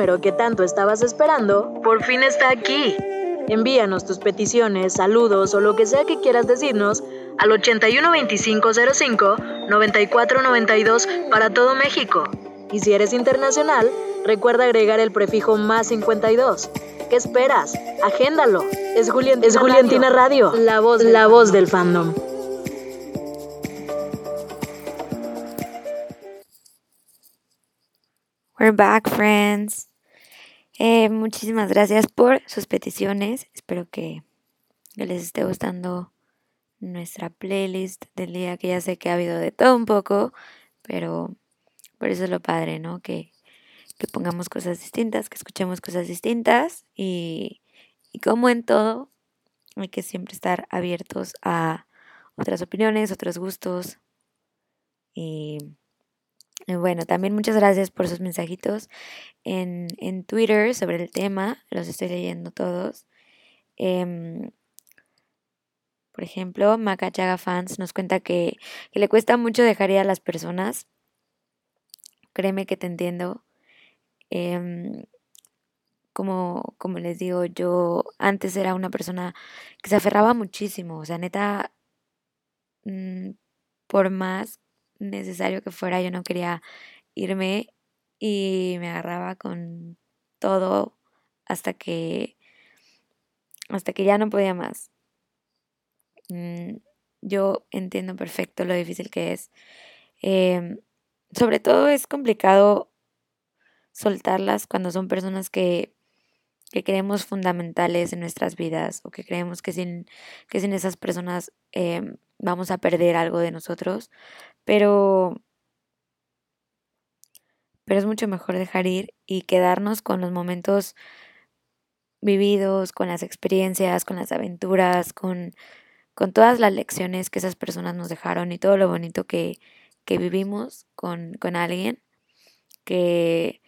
número que tanto estabas esperando por fin está aquí. Envíanos tus peticiones, saludos o lo que sea que quieras decirnos al 812505 9492 para todo México. Y si eres internacional, recuerda agregar el prefijo más 52. ¿Qué esperas? Agéndalo. Es, Julián, es Juliantina Radio, la voz, la voz del fandom. We're back, friends. Eh, muchísimas gracias por sus peticiones. Espero que, que les esté gustando nuestra playlist del día, que ya sé que ha habido de todo un poco, pero por eso es lo padre, ¿no? Que, que pongamos cosas distintas, que escuchemos cosas distintas y, y como en todo, hay que siempre estar abiertos a otras opiniones, otros gustos y y bueno, también muchas gracias por sus mensajitos en, en Twitter sobre el tema. Los estoy leyendo todos. Em, por ejemplo, Macachaga Fans nos cuenta que, le cuesta mucho dejar ir a las personas. Créeme que te entiendo. Em, como, como les digo, yo antes era una persona que se aferraba muchísimo. O sea, neta, mm, por más necesario que fuera, yo no quería irme y me agarraba con todo hasta que hasta que ya no podía más. Mm, Yo entiendo perfecto lo difícil que es. Em, sobre todo es complicado soltarlas cuando son personas que, que creemos fundamentales en nuestras vidas o que creemos que sin, que sin esas personas em, vamos a perder algo de nosotros. Pero, pero es mucho mejor dejar ir y quedarnos con los momentos vividos, con las experiencias, con las aventuras, con, con todas las lecciones que esas personas nos dejaron y todo lo bonito que, que vivimos con, con alguien, que,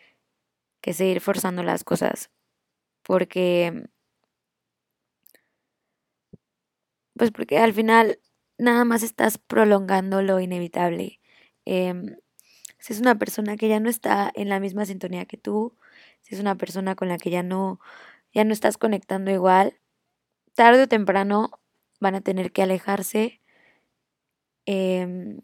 que seguir forzando las cosas. Porque, pues porque al final nada más estás prolongando lo inevitable. Em, si es una persona que ya no está en la misma sintonía que tú, si es una persona con la que ya no, ya no estás conectando igual, tarde o temprano van a tener que alejarse. Em,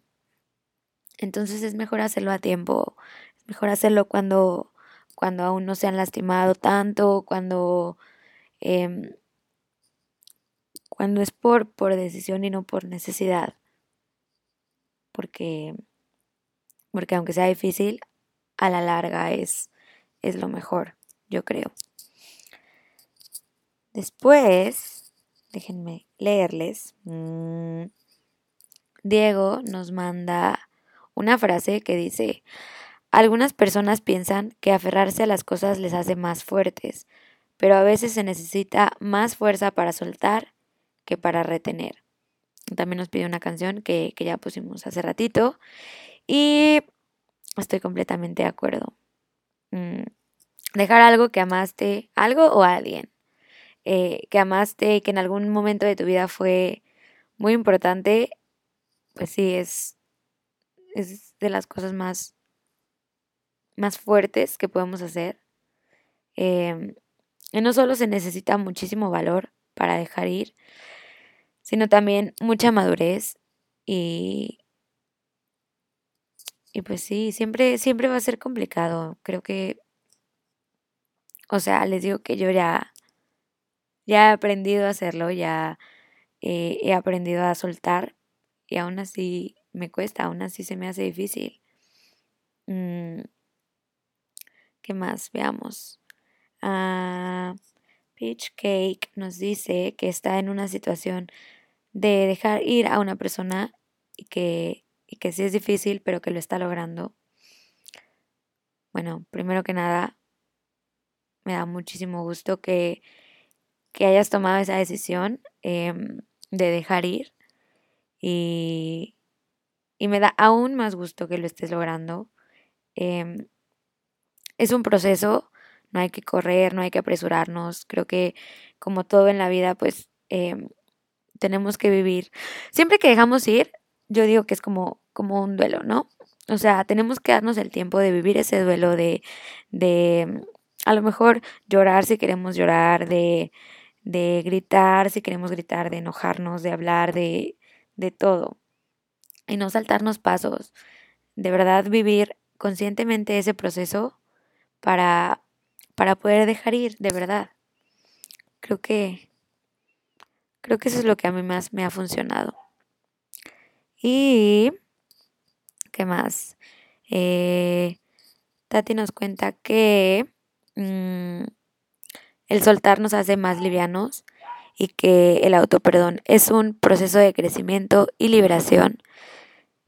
entonces es mejor hacerlo a tiempo, es mejor hacerlo cuando, cuando aún no se han lastimado tanto, cuando, em, cuando es por, por decisión y no por necesidad. porque, porque aunque sea difícil, a la larga es, es lo mejor, yo creo. Después, déjenme leerles. mm, Diego nos manda una frase que dice, algunas personas piensan que aferrarse a las cosas les hace más fuertes, pero a veces se necesita más fuerza para soltar que para retener. También nos pide una canción que, que ya pusimos hace ratito y estoy completamente de acuerdo. Mm, Dejar algo que amaste, algo o alguien, eh, que amaste que en algún momento de tu vida fue muy importante, pues sí, es, es de las cosas más, más fuertes que podemos hacer. Em, y no solo se necesita muchísimo valor para dejar ir, sino también mucha madurez y, y pues sí, siempre, siempre va a ser complicado. Creo que, o sea, les digo que yo ya, ya he aprendido a hacerlo, ya he aprendido a soltar y aún así me cuesta, aún así se me hace difícil. Mm, ¿Qué más? Veamos. Ah, Peach Cake nos dice que está en una situación de dejar ir a una persona y que, y que sí es difícil, pero que lo está logrando. Bueno, primero que nada, me da muchísimo gusto que, que hayas tomado esa decisión em, de dejar ir y, y me da aún más gusto que lo estés logrando. Em, es un proceso, no hay que correr, no hay que apresurarnos. Creo que como todo en la vida, pues em, tenemos que vivir. Siempre que dejamos ir, yo digo que es como, como un duelo, ¿no? O sea, tenemos que darnos el tiempo de vivir ese duelo, de, de a lo mejor llorar si queremos llorar, de, de gritar si queremos gritar, de enojarnos, de hablar, de, de todo. Y no saltarnos pasos. De verdad vivir conscientemente ese proceso para, para poder dejar ir, de verdad. Creo que, creo que eso es lo que a mí más me ha funcionado. Y, ¿qué más? Eh, Tati nos cuenta que mm, el soltar nos hace más livianos y que el autoperdón es un proceso de crecimiento y liberación,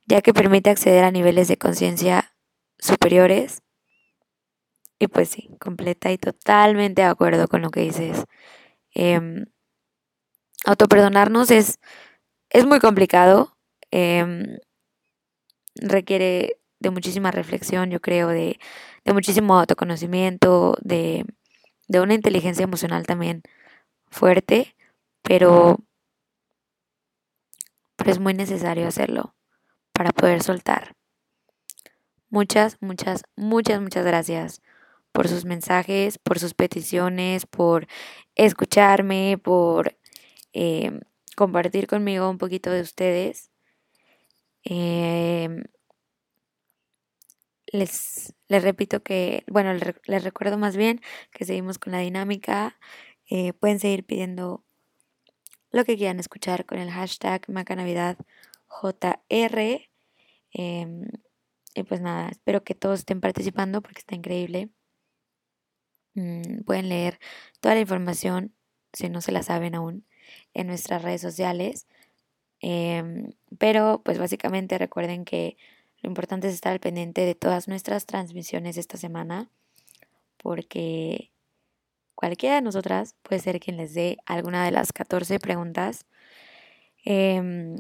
ya que permite acceder a niveles de conciencia superiores. Y pues sí, completa y totalmente de acuerdo con lo que dices. Em, autoperdonarnos es, es muy complicado, em, requiere de muchísima reflexión, yo creo, de, de muchísimo autoconocimiento, de, una inteligencia emocional también fuerte, pero, es muy necesario hacerlo para poder soltar. Muchas, muchas, muchas, muchas gracias por sus mensajes, por sus peticiones, por escucharme, por eh, compartir conmigo un poquito de ustedes. Em, les, les repito que, bueno, les, re- les recuerdo más bien que seguimos con la dinámica. Eh, pueden seguir pidiendo lo que quieran escuchar con el hashtag MacanavidadJR. Em, y pues nada, espero que todos estén participando porque está increíble. Mm, pueden leer toda la información, si no se la saben aún, en nuestras redes sociales. Em, pero pues básicamente recuerden que lo importante es estar al pendiente de todas nuestras transmisiones esta semana porque cualquiera de nosotras puede ser quien les dé alguna de las 14 preguntas. Em,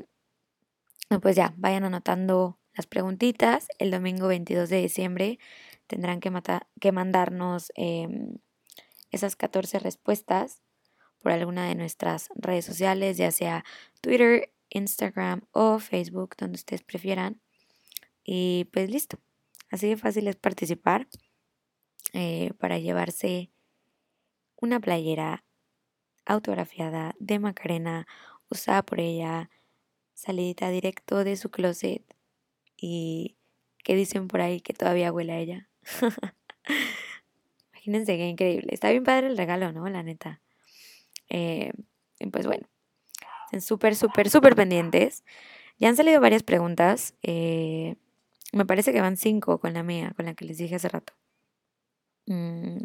pues ya, vayan anotando las preguntitas. El domingo 22 de diciembre tendrán que, que mandarnos em, esas 14 respuestas por alguna de nuestras redes sociales, ya sea Twitter, Instagram o Facebook, donde ustedes prefieran. Y pues listo. Así de fácil es participar eh, para llevarse una playera autografiada de Macarena, usada por ella, salidita directo de su closet y que dicen por ahí que todavía huele a ella. Imagínense qué increíble. Está bien padre el regalo, ¿no? La neta. Eh, pues bueno, estén súper, súper, súper pendientes. Ya han salido varias preguntas. eh, me parece que van cinco con la mía, con la que les dije hace rato. Mm,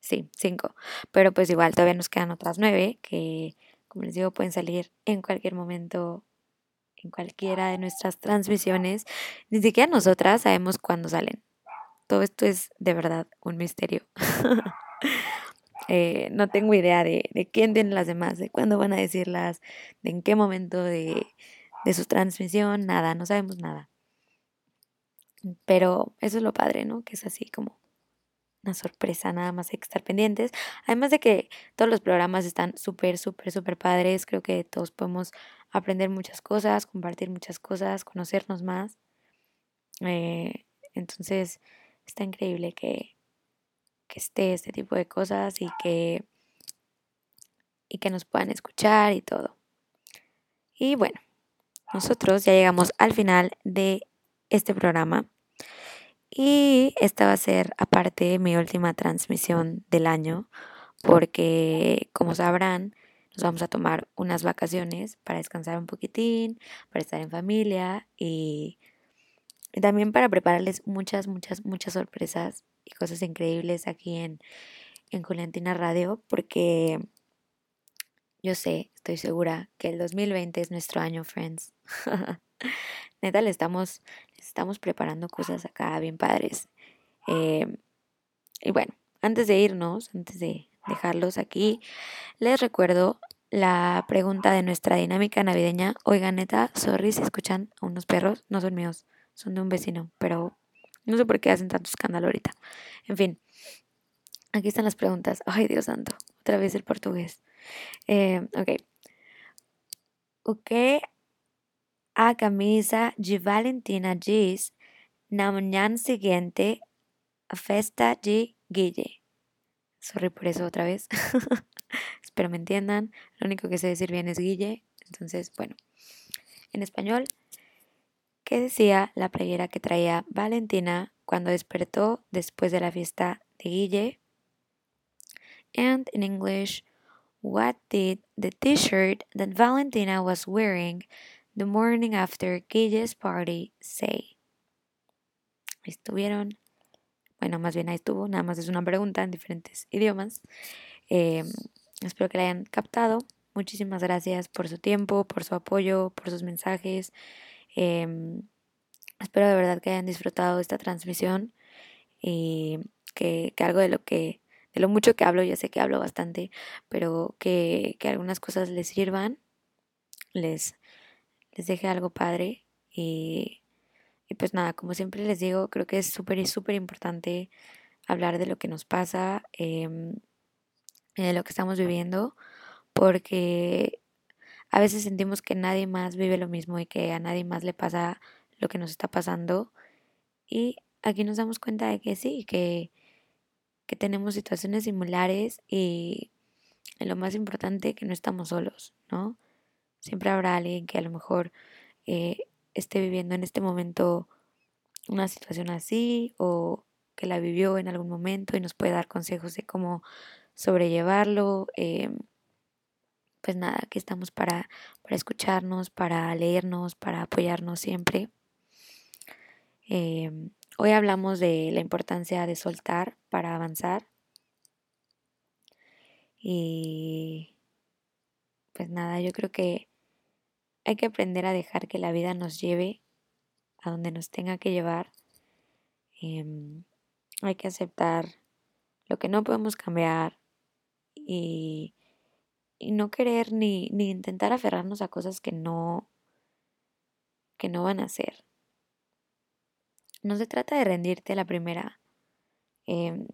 sí, cinco. Pero pues igual todavía nos quedan otras nueve que, como les digo, pueden salir en cualquier momento, en cualquiera de nuestras transmisiones. Ni siquiera nosotras sabemos cuándo salen. Todo esto es de verdad un misterio. Eh, no tengo idea de, de quién tienen las demás, de cuándo van a decirlas, de en qué momento de, de su transmisión, nada, no sabemos nada. Pero eso es lo padre, ¿no? Que es así como una sorpresa, nada más hay que estar pendientes. Además de que todos los programas están súper, súper, súper padres. Creo que todos podemos aprender muchas cosas, compartir muchas cosas, conocernos más. Eh, entonces, está increíble que, que esté este tipo de cosas y que, y que nos puedan escuchar y todo. Y bueno, nosotros ya llegamos al final de este programa. Y esta va a ser aparte mi última transmisión del año porque como sabrán nos vamos a tomar unas vacaciones para descansar un poquitín, para estar en familia y, y también para prepararles muchas, muchas, muchas sorpresas y cosas increíbles aquí en, en Juliantina Radio porque yo sé, estoy segura que el 2020 es nuestro año, friends. Neta, le estamos, estamos preparando cosas acá bien padres. Eh, y bueno, antes de irnos, antes de dejarlos aquí, les recuerdo la pregunta de nuestra dinámica navideña. Oigan, neta, sorry si escuchan a unos perros, no son míos, son de un vecino, pero no sé por qué hacen tanto escándalo ahorita. En fin, aquí están las preguntas. Ay, Dios santo, otra vez el portugués. Eh, ok. O que a camisa de Valentina diz na manhã seguinte a festa de Guille. Sorry por eso otra vez. Espero me entiendan. Lo único que sé decir bien es Guille. Entonces, bueno. En español, ¿qué decía la playera que traía Valentina cuando despertó después de la fiesta de Guille? And in English, what did the t-shirt that Valentina was wearing the morning after Guille's party say? Estuvieron. Bueno, más bien ahí estuvo. Nada más es una pregunta en diferentes idiomas. Eh, espero que la hayan captado. Muchísimas gracias por su tiempo, por su apoyo, por sus mensajes. Eh, espero de verdad que hayan disfrutado esta transmisión y que, que algo de lo que de lo mucho que hablo, ya sé que hablo bastante, pero que, que algunas cosas les sirvan, les, les deje algo padre y, y pues nada, como siempre les digo, creo que es súper, súper importante hablar de lo que nos pasa, eh, de lo que estamos viviendo, porque a veces sentimos que nadie más vive lo mismo y que a nadie más le pasa lo que nos está pasando y aquí nos damos cuenta de que sí, que que tenemos situaciones similares y lo más importante que no estamos solos, ¿no? Siempre habrá alguien que a lo mejor eh, esté viviendo en este momento una situación así o que la vivió en algún momento y nos puede dar consejos de cómo sobrellevarlo. Eh, pues nada, aquí estamos para, para escucharnos, para leernos, para apoyarnos siempre. Eh, Hoy hablamos de la importancia de soltar para avanzar. Y pues nada, yo creo que hay que aprender a dejar que la vida nos lleve a donde nos tenga que llevar. Em, hay que aceptar lo que no podemos cambiar y, y no querer ni, ni intentar aferrarnos a cosas que no, que no van a ser no se trata de rendirte a la primera. Em,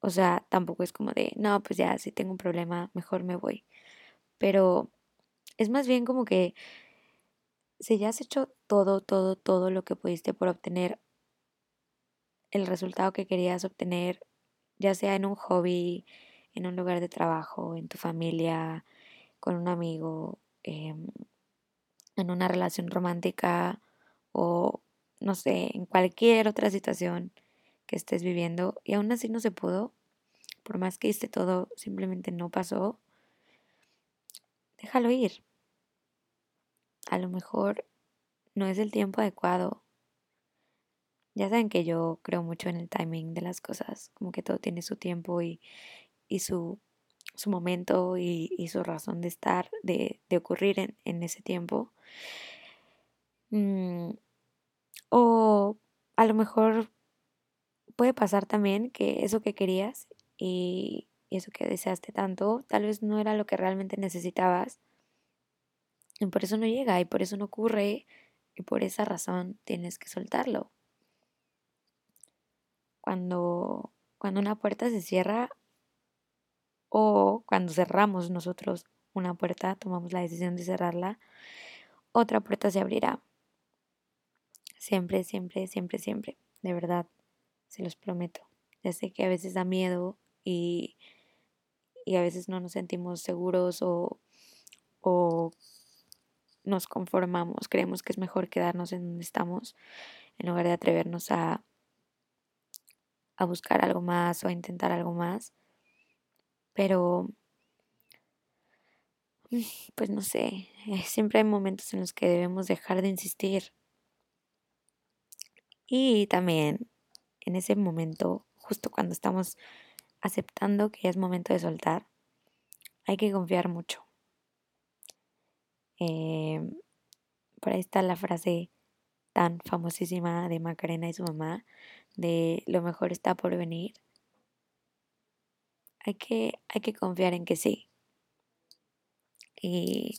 o sea, tampoco es como de, no, pues ya, si tengo un problema, mejor me voy. Pero es más bien como que si ya has hecho todo, todo, todo lo que pudiste por obtener el resultado que querías obtener, ya sea en un hobby, en un lugar de trabajo, en tu familia, con un amigo, em, en una relación romántica o no sé, en cualquier otra situación que estés viviendo y aún así no se pudo, por más que hiciste todo, simplemente no pasó, déjalo ir. A lo mejor no es el tiempo adecuado. Ya saben que yo creo mucho en el timing de las cosas, como que todo tiene su tiempo y, y su, su momento y, y su razón de estar, de, de ocurrir en, en ese tiempo. Mm, o a lo mejor puede pasar también que eso que querías y, y eso que deseaste tanto, tal vez no era lo que realmente necesitabas. Y por eso no llega y por eso no ocurre y por esa razón tienes que soltarlo. Cuando, cuando una puerta se cierra o cuando cerramos nosotros una puerta, tomamos la decisión de cerrarla, otra puerta se abrirá. Siempre, siempre, siempre, siempre. De verdad, se los prometo. Ya sé que a veces da miedo y, y a veces no nos sentimos seguros o, o nos conformamos, creemos que es mejor quedarnos en donde estamos en lugar de atrevernos a, a buscar algo más o a intentar algo más. Pero, pues no sé, eh, siempre hay momentos en los que debemos dejar de insistir. Y también en ese momento, justo cuando estamos aceptando que es momento de soltar, hay que confiar mucho. Eh, por ahí está la frase tan famosísima de Macarena y su mamá, de lo mejor está por venir. Hay que, hay que confiar en que sí. Y,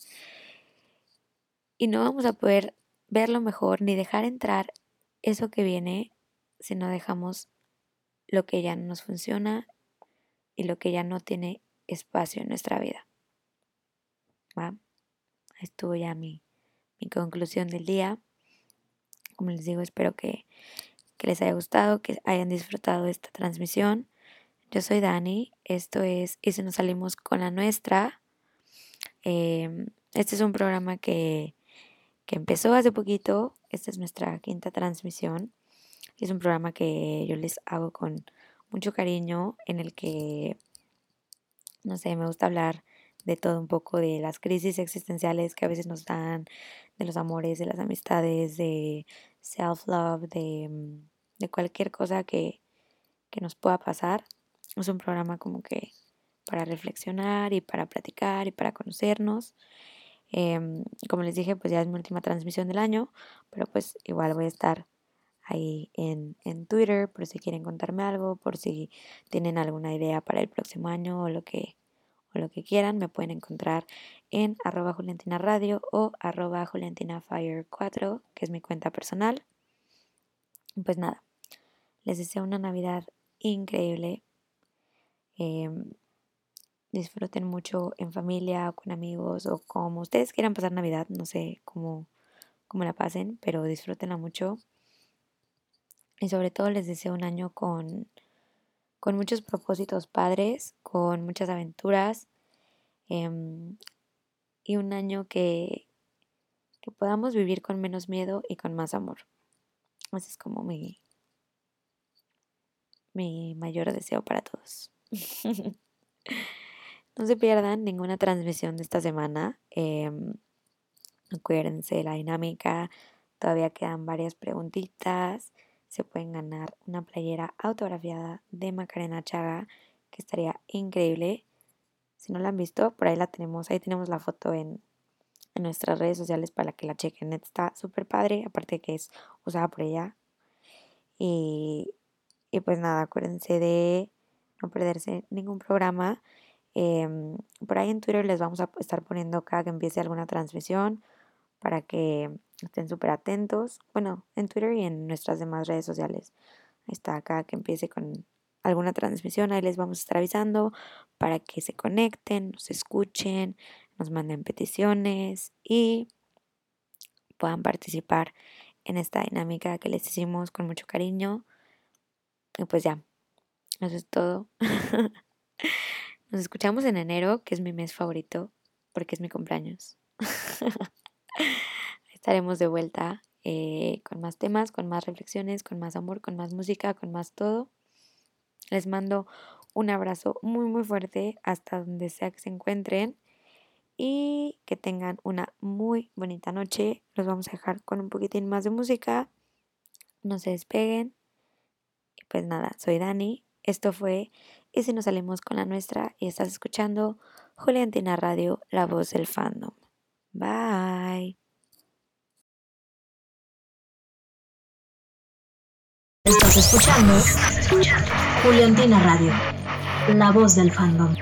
y no vamos a poder ver lo mejor ni dejar entrar eso que viene si no dejamos lo que ya no nos funciona y lo que ya no tiene espacio en nuestra vida. ¿Va? Estuvo ya mi, mi conclusión del día. Como les digo, espero que, que les haya gustado, que hayan disfrutado esta transmisión. Yo soy Dani, esto es Y si nos salimos con la nuestra. Eh, este es un programa que, que empezó hace poquito, esta es nuestra quinta transmisión. Es un programa que yo les hago con mucho cariño, en el que, no sé, me gusta hablar de todo un poco, de las crisis existenciales que a veces nos dan, de los amores, de las amistades, de self-love, de, mm, de, cualquier cosa que, que nos pueda pasar. Es un programa como que para reflexionar y para platicar y para conocernos. Em, como les dije, pues ya es mi última transmisión del año, pero pues igual voy a estar ahí en, en Twitter por si quieren contarme algo, por si tienen alguna idea para el próximo año o lo que, o lo que quieran, me pueden encontrar en arroba Juliantina Radio o arroba JuliantinaFire4, que es mi cuenta personal. Pues nada, les deseo una Navidad increíble. Em, disfruten mucho en familia o con amigos o como ustedes quieran pasar Navidad, no sé cómo, cómo la pasen, pero disfrútenla mucho. Y sobre todo les deseo un año con, con muchos propósitos padres, con muchas aventuras em, y un año que, que podamos vivir con menos miedo y con más amor. Ese es como mi, mi mayor deseo para todos. no se pierdan ninguna transmisión de esta semana. Em, acuérdense de la dinámica. Todavía quedan varias preguntitas se pueden ganar una playera autografiada de Macarena Chaga, que estaría increíble. Si no la han visto, por ahí la tenemos, ahí tenemos la foto en, nuestras redes sociales para que la chequen. Está súper padre, aparte que es usada por ella. Y, y pues nada, acuérdense de no perderse ningún programa. Em, por ahí en Twitter les vamos a estar poniendo cada que empiece alguna transmisión para que estén súper atentos. Bueno, en Twitter y en nuestras demás redes sociales. Ahí está, acá que empiece con alguna transmisión, ahí les vamos a estar avisando para que se conecten, nos escuchen, nos manden peticiones y puedan participar en esta dinámica que les hicimos con mucho cariño. Y pues ya, eso es todo. Nos escuchamos en enero, que es mi mes favorito, porque es mi cumpleaños. Estaremos de vuelta eh, con más temas, con más reflexiones, con más amor, con más música, con más todo. Les mando un abrazo muy muy fuerte hasta donde sea que se encuentren y que tengan una muy bonita noche. Los vamos a dejar con un poquitín más de música. No se despeguen. Pues nada, soy Dani. Esto fue Y si nos salimos con la nuestra y estás escuchando Juliantina Radio, la voz del fandom. Bye. Estás escuchando Juliantina Radio, la voz del fandom.